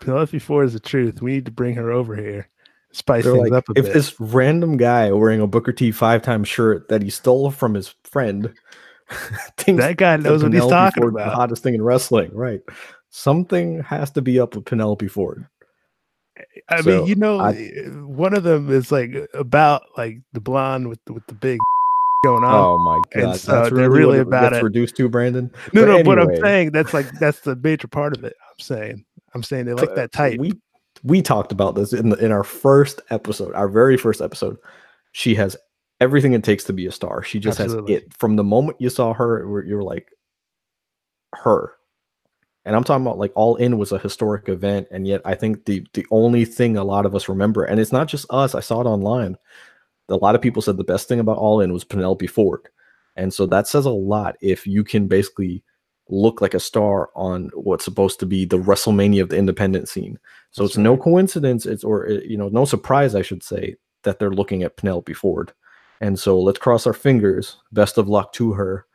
Penelope Ford is the truth. We need to bring her over here. Spice They're things like, up a if bit. this random guy wearing a Booker T five time shirt that he stole from his friend thinks that guy that knows what he's talking about. the hottest thing in wrestling, right? Something has to be up with Penelope Ford. I so mean, you know, I- one of them is like about like the blonde with the, with the big going on. Oh my god! and so that's they're really, really about it. reduced to Brandon. no, but no, but I'm saying that's like that's the major part of it. I'm saying, I'm saying they like that type. We we talked about this in the, in our first episode, our very first episode. She has everything it takes to be a star. She just Absolutely. has it. From the moment you saw her, you were like, her. And I'm talking about like All In was a historic event, and yet I think the the only thing a lot of us remember, and it's not just us. I saw it online. A lot of people said the best thing about All In was Penelope Ford, and so that says a lot. If you can basically look like a star on what's supposed to be the WrestleMania of the independent scene. So That's it's no coincidence, it's or uh, you know, no surprise, I should say, that they're looking at Penelope Ford. And so let's cross our fingers. Best of luck to her.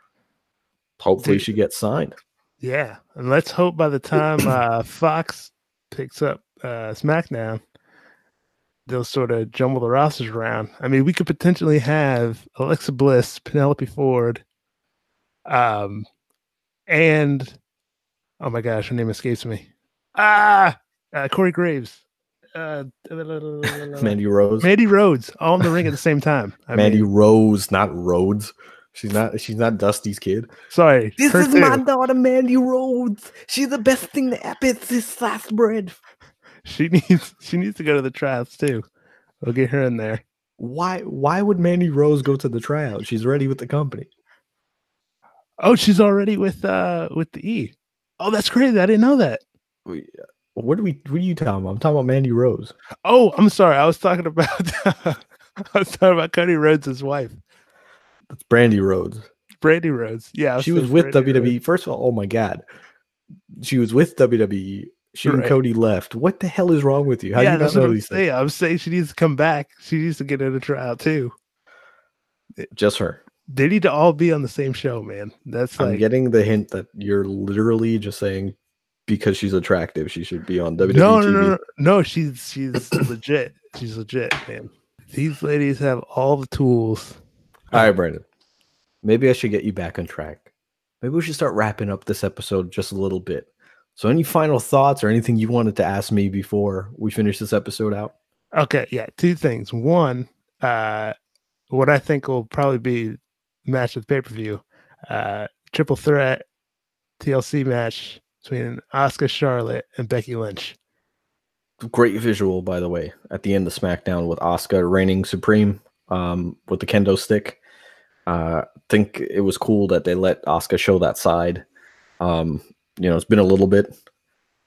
Hopefully Dude. she gets signed. Yeah, and let's hope by the time uh, Fox picks up uh, SmackDown, they'll sort of jumble the rosters around. I mean, we could potentially have Alexa Bliss, Penelope Ford, um, and oh my gosh, her name escapes me. Ah, uh, Corey Graves, uh, Mandy Rose. Mandy Rhodes, all in the ring at the same time. I Mandy mean, Rose, not Rhodes. She's not she's not Dusty's kid. sorry, her too. My daughter, Mandy Rhodes. She's the best thing that happened since sliced bread. She needs she needs to go to the tryouts too. We'll get her in there. Why why would Mandy Rose go to the tryout? She's ready with the company. Oh, she's already with uh with the E. Oh, that's crazy. I didn't know that. We- What are we what are you talking about? I'm talking about Mandy Rose. Oh, I'm sorry. I was talking about I was talking about Cody Rhodes' wife, That's Brandy Rhodes. Brandy Rhodes. Yeah, I she was with Brandy WWE. Rhodes. First of all, oh my god, she was with WWE. She and Cody left. What the hell is wrong with you? How do you not know I'm these things? I'm saying she needs to come back. She needs to get in a tryout too. Eh, just her. They need to all be on the same show, man. That's I'm like getting the hint that you're literally just saying because she's attractive, she should be on WWE no, no, no, no, no. She's she's legit. She's legit, man. These ladies have all the tools. All right, Brandon. Maybe I should get you back on track. Maybe we should start wrapping up this episode just a little bit. So, any final thoughts or anything you wanted to ask me before we finish this episode out? Okay, yeah, two things. One, uh, what I think will probably be the match the pay per view, uh, triple threat TLC match between Asuka Charlotte and Becky Lynch. Great visual, by the way, at the end of SmackDown with Asuka reigning supreme um, with the kendo stick. Uh, think it was cool that they let Asuka show that side. Um, you know, it's been a little bit,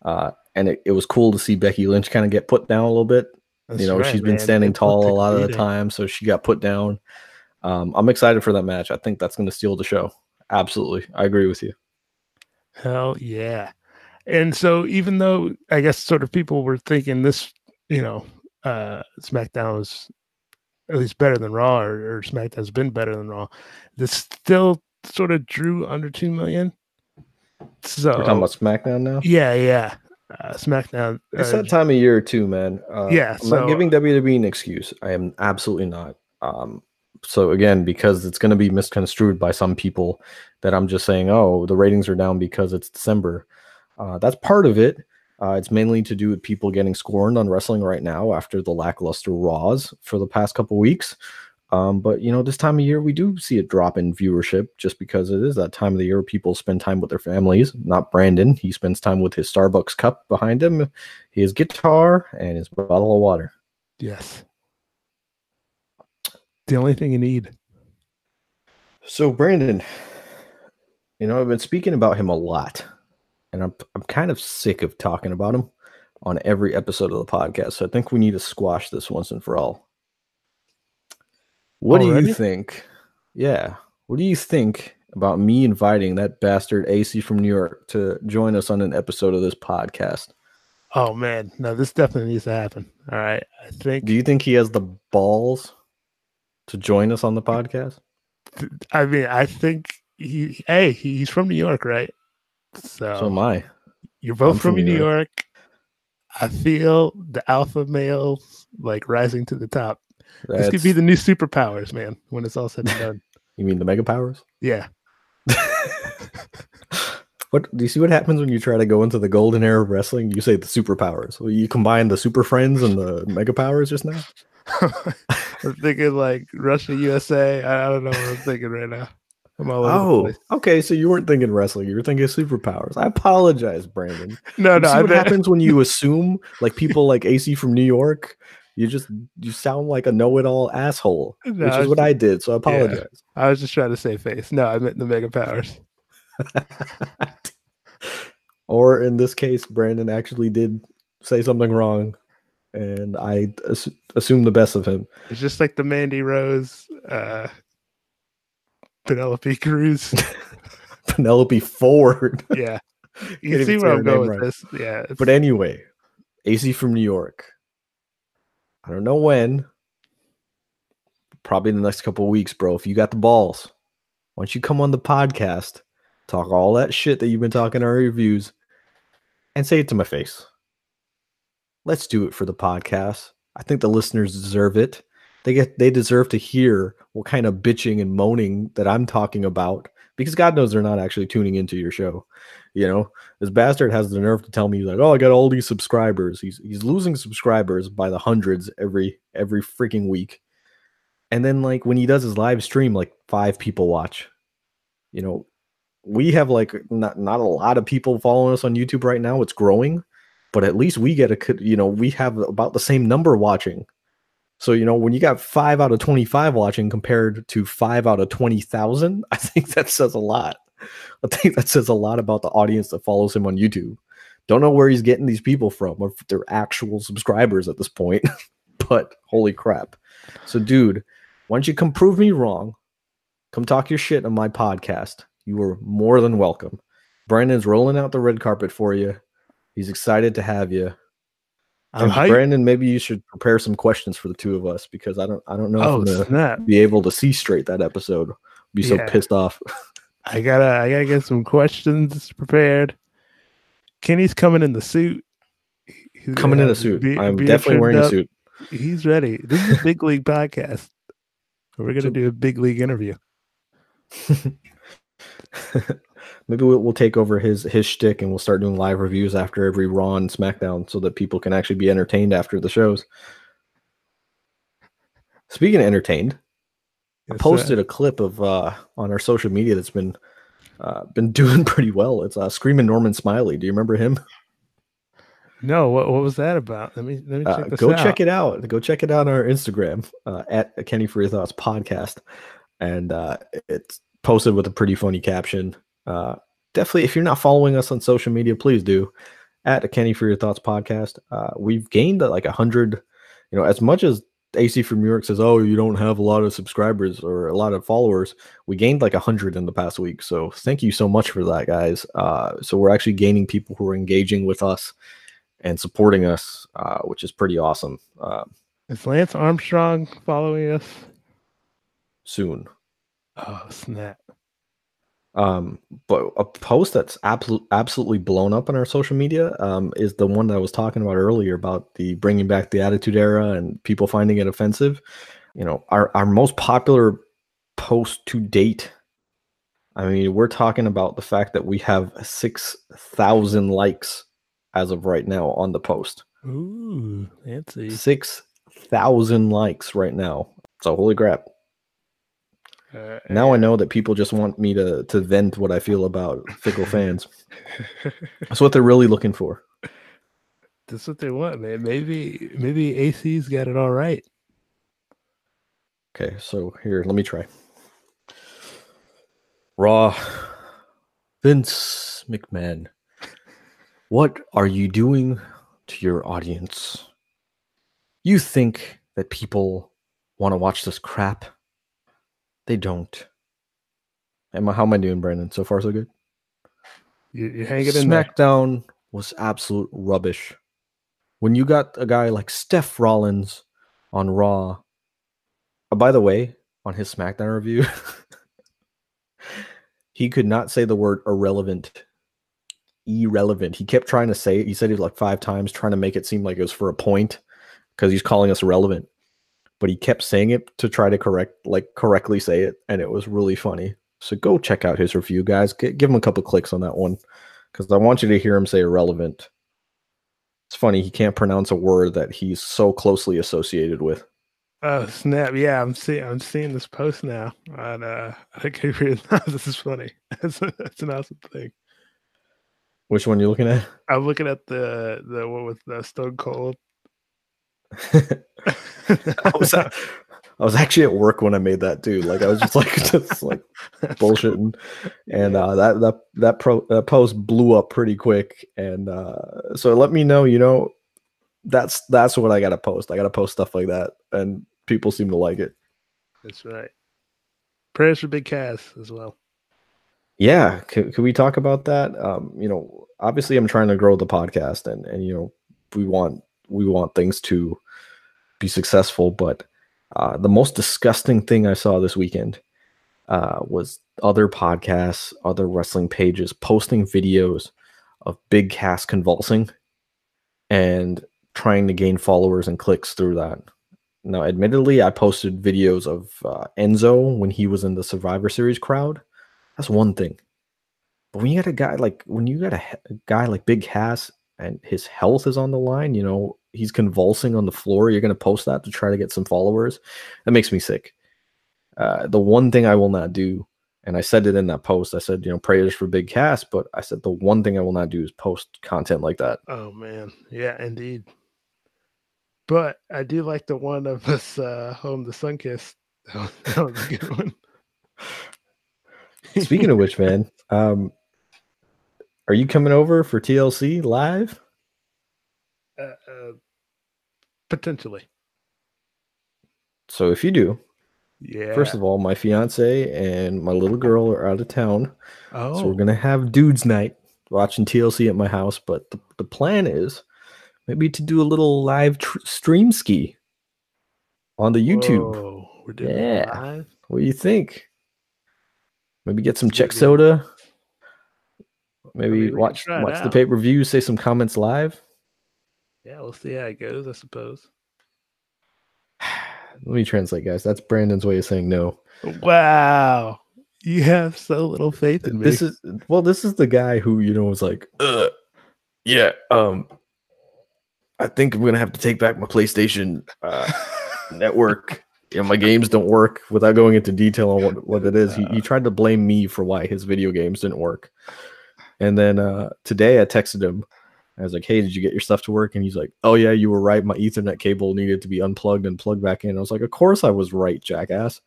uh, and it, it was cool to see Becky Lynch kind of get put down a little bit. That's you know, right, she's been man. standing tall a lot of the time, so she got put down. Um, I'm excited for that match. I think that's going to steal the show. Absolutely, I agree with you. Hell yeah. And so even though I guess sort of people were thinking this, you know, uh SmackDown was at least better than Raw or, or SmackDown's been better than Raw, this still sort of drew under two million. So We're talking about SmackDown now. yeah, yeah. Uh, SmackDown. It's uh, that time of year too, man. Uh, Yeah, I'm so- not giving WWE an excuse. I am absolutely not. Um, so again, because it's going to be misconstrued by some people that I'm just saying, oh, the ratings are down because it's December. Uh, that's part of it. Uh, it's mainly to do with people getting scorned on wrestling right now after the lackluster Raws for the past couple weeks. Um, but you know, this time of year we do see a drop in viewership just because it is that time of the year people spend time with their families. Not Brandon; he spends time with his Starbucks cup behind him, his guitar, and his bottle of water. yes. The only thing you need. So, Brandon, you know, I've been speaking about him a lot, and I'm I'm kind of sick of talking about him. on every episode of the podcast. So I think we need to squash this once and for all. What do you think? Yeah. What do you think about me inviting that bastard AC from New York to join us on an episode of this podcast? Oh man, no, this definitely needs to happen. All right, I think. Do you think he has the balls to join us on the podcast? I mean, I think he. Hey, he's from New York, right? So, So am I. you're both from, from New New York. I feel the alpha males like rising to the top. This could be the new superpowers, man. When it's all said and done. you mean the mega powers? Yeah. What do you see what happens when you try to go into the golden era of wrestling? You say the superpowers. Well, you combine the super friends and the mega powers just now. I'm thinking like Russia, USA. I don't know what I'm thinking right now. I'm all over Oh, okay. So you weren't thinking wrestling. You were thinking superpowers. I apologize, Brandon. No, You no. see I what meant- happens when you assume like people like AC from New York? You just you sound like a know-it-all asshole, No, which is what was- I did. So I apologize. I was just trying to say face. No, I meant the mega powers. or in this case, Brandon actually did say something wrong, and I ass- assume the best of him. It's just like the Mandy Rose, uh, Penelope Cruz. Penelope Ford. yeah, you see where I'm going name with right. this. Yeah, But anyway, AC from New York. I don't know when. Probably in the next couple weeks, bro. If you got the balls, once you come on the podcast, talk all that shit that you've been talking in our reviews, and say it to my face. Let's do it for the podcast. I think the listeners deserve it. They get they deserve to hear what kind of bitching and moaning that I'm talking about because God knows they're not actually tuning into your show. You know, this bastard has the nerve to tell me like, "Oh, I got all these subscribers." He's he's losing subscribers by the hundreds every every freaking week. And then like when he does his live stream, like five people watch. You know, we have like not not a lot of people following us on YouTube right now. It's growing, but at least we get a you know we have about the same number watching. So you know when you got five out of twenty five watching compared to five out of twenty thousand, I think that says a lot. I think that says a lot about the audience that follows him on YouTube. Don't know where he's getting these people from, or if they're actual subscribers at this point. but holy crap! So, dude, why don't you come prove me wrong? Come talk your shit on my podcast. You are more than welcome. Brandon's rolling out the red carpet for you. He's excited to have you. I'm And. Brandon, maybe you should prepare some questions for the two of us because I don't I don't know Oh if I'm oh, gonna snap! be able to see straight that episode. Be so Yeah. pissed off. I gotta, I gotta get some questions prepared. Kenny's coming in the suit. He's Coming in a suit. be- I'm beard definitely wearing a suit. He's ready. This is a big league podcast. We're gonna do a big league interview. Maybe we'll, we'll take over his his shtick and we'll start doing live reviews after every Raw and SmackDown so that people can actually be entertained after the shows. Speaking of entertained, I posted a clip of uh on our social media that's been uh been doing pretty well. It's uh Screaming Norman Smiley. Do you remember him? No, what what was that about? Let me let me Uh, check this go out. check it out. Go check it out on our Instagram uh, at Kenny for Your Thoughts podcast, and uh, it's posted with a pretty funny caption. Uh, definitely, if you're not following us on social media, please do at Kenny for Your Thoughts podcast. Uh, we've gained uh, like a hundred. You know, as much as AC from New York says, "Oh, you don't have a lot of subscribers or a lot of followers," we gained like a hundred in the past week. So thank you so much for that, guys. Uh, so we're actually gaining people who are engaging with us and supporting us, uh, which is pretty awesome. Uh, Is Lance Armstrong following us? soon, Oh snap! Um, but a post that's absolutely absolutely blown up on our social media um, is the one that I was talking about earlier about the bringing back the Attitude Era and people finding it offensive. You know, our our most popular post to date. I mean, we're talking about the fact that we have six thousand likes as of right now on the post. Ooh, fancy. Six thousand likes right now. So holy crap! Uh, Now I know that people just want me to to vent what I feel about fickle fans. That's what they're really looking for. That's what they want, man. Maybe maybe AC's got it all right. Okay, so here, let me try. Raw, Vince McMahon, what are you doing to your audience. You think that people want to watch this crap? They don't. Am I, how am I doing, Brandon? So far, so good. You, you hang it in there. SmackDown was absolute rubbish. When you got a guy like Seth Rollins on Raw, uh, by the way, on his SmackDown review, he could not say the word irrelevant. Irrelevant. He kept trying to say it. He said it like five times, trying to make it seem like it was for a point because he's calling us irrelevant. But he kept saying it to try to correct, like correctly say it, and it was really funny. So go check out his review, guys. G- give him a couple clicks on that one because I want you to hear him say irrelevant. It's funny he can't pronounce a word that he's so closely associated with. Oh snap! Yeah, I'm seeing I'm seeing this post now, and uh, I think I read this is funny. That's, that's an awesome thing. Which one you looking at? I'm looking at the the one with the Stone Cold. I was I was actually at work when I made that too. Like I was just like just like bullshitting, and uh, that that that pro that post blew up pretty quick. And uh, so let me know. You know, that's that's what I got to post. I got to post stuff like that, and people seem to like it. That's right. Prayers for Big Cass as well. Yeah, can, can we talk about that? Um, you know, obviously, I'm trying to grow the podcast, and and you know, we want we want things to be successful, but uh, the most disgusting thing I saw this weekend uh, was other podcasts, other wrestling pages posting videos of Big Cass convulsing and trying to gain followers and clicks through that. Now, admittedly, I posted videos of uh, Enzo when he was in the Survivor Series crowd. That's one thing. But when you got a guy like when you got a, a guy like Big Cass and his health is on the line, you know, he's convulsing on the floor. You're going to post that to try to get some followers. That makes me sick. Uh, the one thing I will not do, and I said it in that post, I said, you know, prayers for Big Cass, but I said the one thing I will not do is post content like that. Oh man, yeah, indeed. But I do like the one of us uh, home the sun kiss. That was, a good one. Speaking of which, man, um, are you coming over for TLC live? Uh, uh, potentially, So if you do, yeah. first of all, my fiance and my little girl are out of town. oh, So we're oh. gonna have dudes night watching TLC at my house. But the, the plan is maybe to do a little live tr- stream ski on the YouTube. Whoa, we're doing Yeah. live. What do you think? Maybe get some check soda. Maybe mean, watch watch the pay per view. Say some comments live. Yeah, we'll see how it goes. I suppose. Let me translate, guys. That's Brandon's way of saying no. Wow, you have so little faith in me. This is well, this is the guy who you know was like, uh, yeah, um, I think I'm gonna have to take back my PlayStation uh, network. Yeah, my games don't work. Without going into detail on what, what it is, he, he tried to blame me for why his video games didn't work. And then uh, today I texted him. I was like, "Hey, did you get your stuff to work?" And he's like, "Oh yeah, you were right. My Ethernet cable needed to be unplugged and plugged back in." I was like, "Of course I was right, jackass."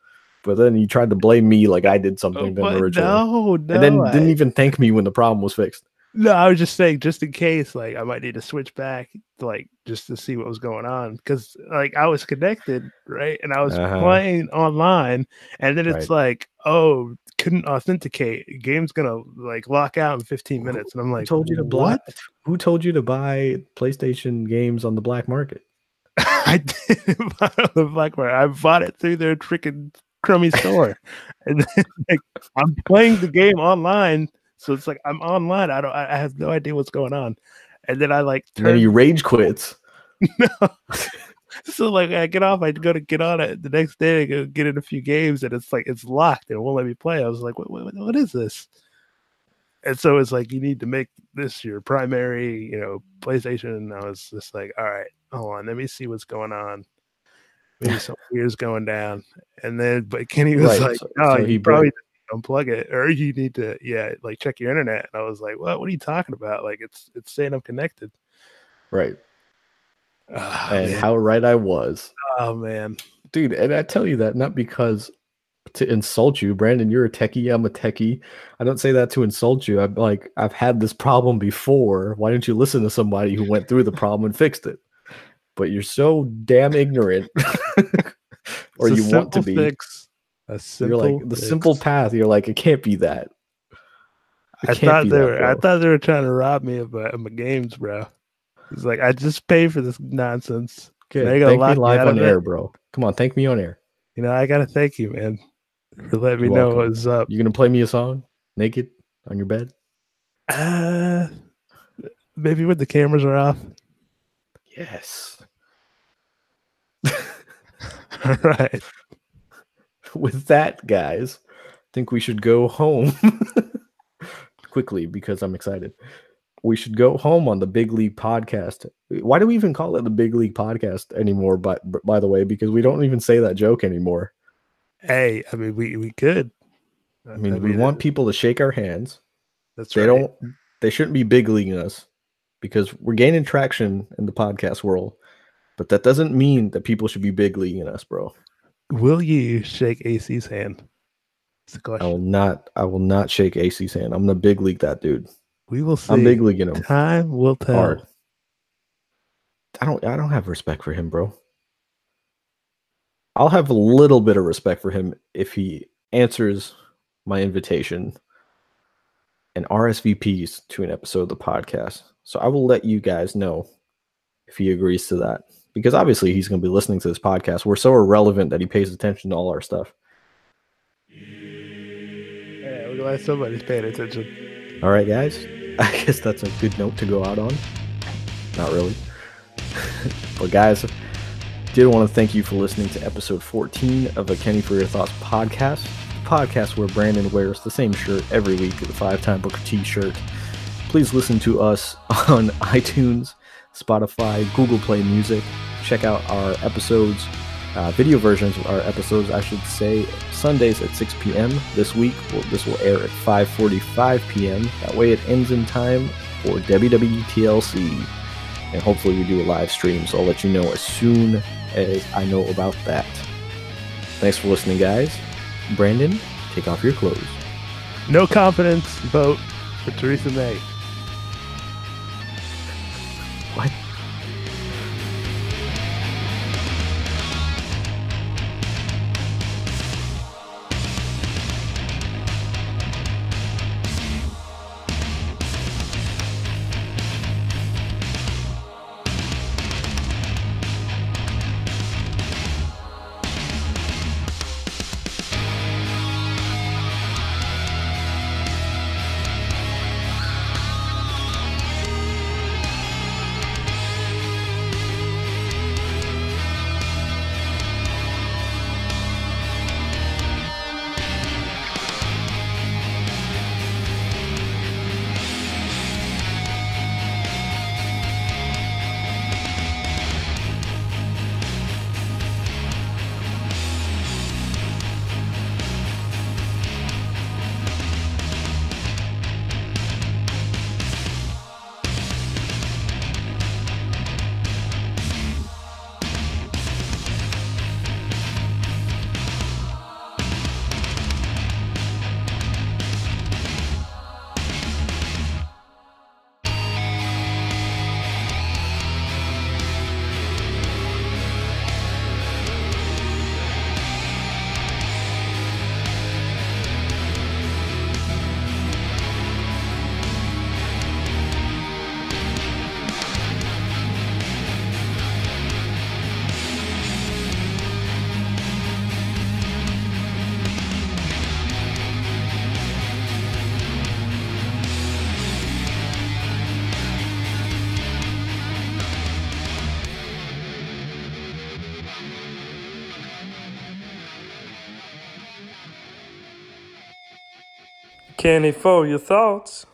But then he tried to blame me like I did Oh, something but originally, no, no. and then didn't even thank me when the problem was fixed. No, I was just saying, just in case, like I might need to switch back, to, like just to see what was going on, because like I was connected, right, and I was Uh-huh. playing online, and then it's Right. like, oh, couldn't authenticate. Game's gonna like lock out in 15 minutes, and I'm Who like, told you to buy? what? Who told you to buy PlayStation games on the black market? I didn't buy on the black market. I bought it through their freaking crummy store, and then like I'm playing the game online, so it's like I'm online. I don't. I have no idea what's going on, and then I like And then you rage quits. no. so like I get off, I go to get on it the next day, I go get in a few games, and it's like it's locked and it won't let me play. I was like, what, what, what is this? And so it's like you need to make this your primary, you know, PlayStation. And I was just like, all right, hold on, let me see what's going on. Maybe some weird's going down. And then, but Kenny was Right, like, oh, so you he probably unplug it, or you need to, yeah, like check your internet. And I was like, what? What are you talking about? Like it's it's saying I'm connected. Right. Oh, And man. how right I was. oh man. Dude, and I tell you that not because to insult you, Brandon. You're a techie. I'm a techie. I don't say that to insult you. I'm like, I've had this problem before. Why don't you listen to somebody who went through the problem and fixed it? But you're so damn ignorant, or you want to be. Fix. A simple You're like the fix. simple path. You're like, it can't be that. It I thought they were. I thought they were trying to rob me of my, of my games, bro. It's like I just pay for this nonsense. Good. They gotta Thank me me live out on air, it. bro. Come on, thank me on air. You know, I gotta thank you, man, for letting me You're know welcome. what's up. You gonna play me a song naked on your bed? Uh, maybe when the cameras are off. Yes. All right. With that, guys, I think we should go home quickly because I'm excited. We should go home on the Big League podcast. Why do we even call it the Big League podcast anymore? But by the way, because we don't even say that joke anymore. Hey, I mean, we we could. I mean, we want uh, people to shake our hands. That's They right. don't. They shouldn't be big leaguing us because we're gaining traction in the podcast world. But that doesn't mean that people should be big leaguing us, bro. Will you shake AC's hand? It's the I will not. I will not shake AC's hand. I'm gonna big league that dude. We will see. I'm big leaguing him Time will tell. hard. I don't. I don't have respect for him, bro. I'll have a little bit of respect for him if he answers my invitation and RSVPs to an episode of the podcast. So I will let you guys know if he agrees to that. Because obviously he's going to be listening to this podcast. We're so irrelevant that he pays attention to all our stuff. Yeah, we're glad somebody's paying attention. All right, guys. I guess that's a good note to go out on. Not really. but, guys, did want to thank you for listening to episode 14 of the Kenny for Your Thoughts podcast. The podcast where Brandon wears the same shirt every week, the five time Booker T shirt. Please listen to us on iTunes, Spotify, Google Play Music. Check out our episodes, uh, video versions of our episodes, I should say, Sundays at 6 p.m. This week, well, this will air at 5:45 p.m. That way, it ends in time for WWTLC, and hopefully, we do a live stream. So I'll let you know as soon as I know about that. Thanks for listening, guys. Brandon, take off your clothes. No confidence vote for Theresa May. Kenny, for your thoughts.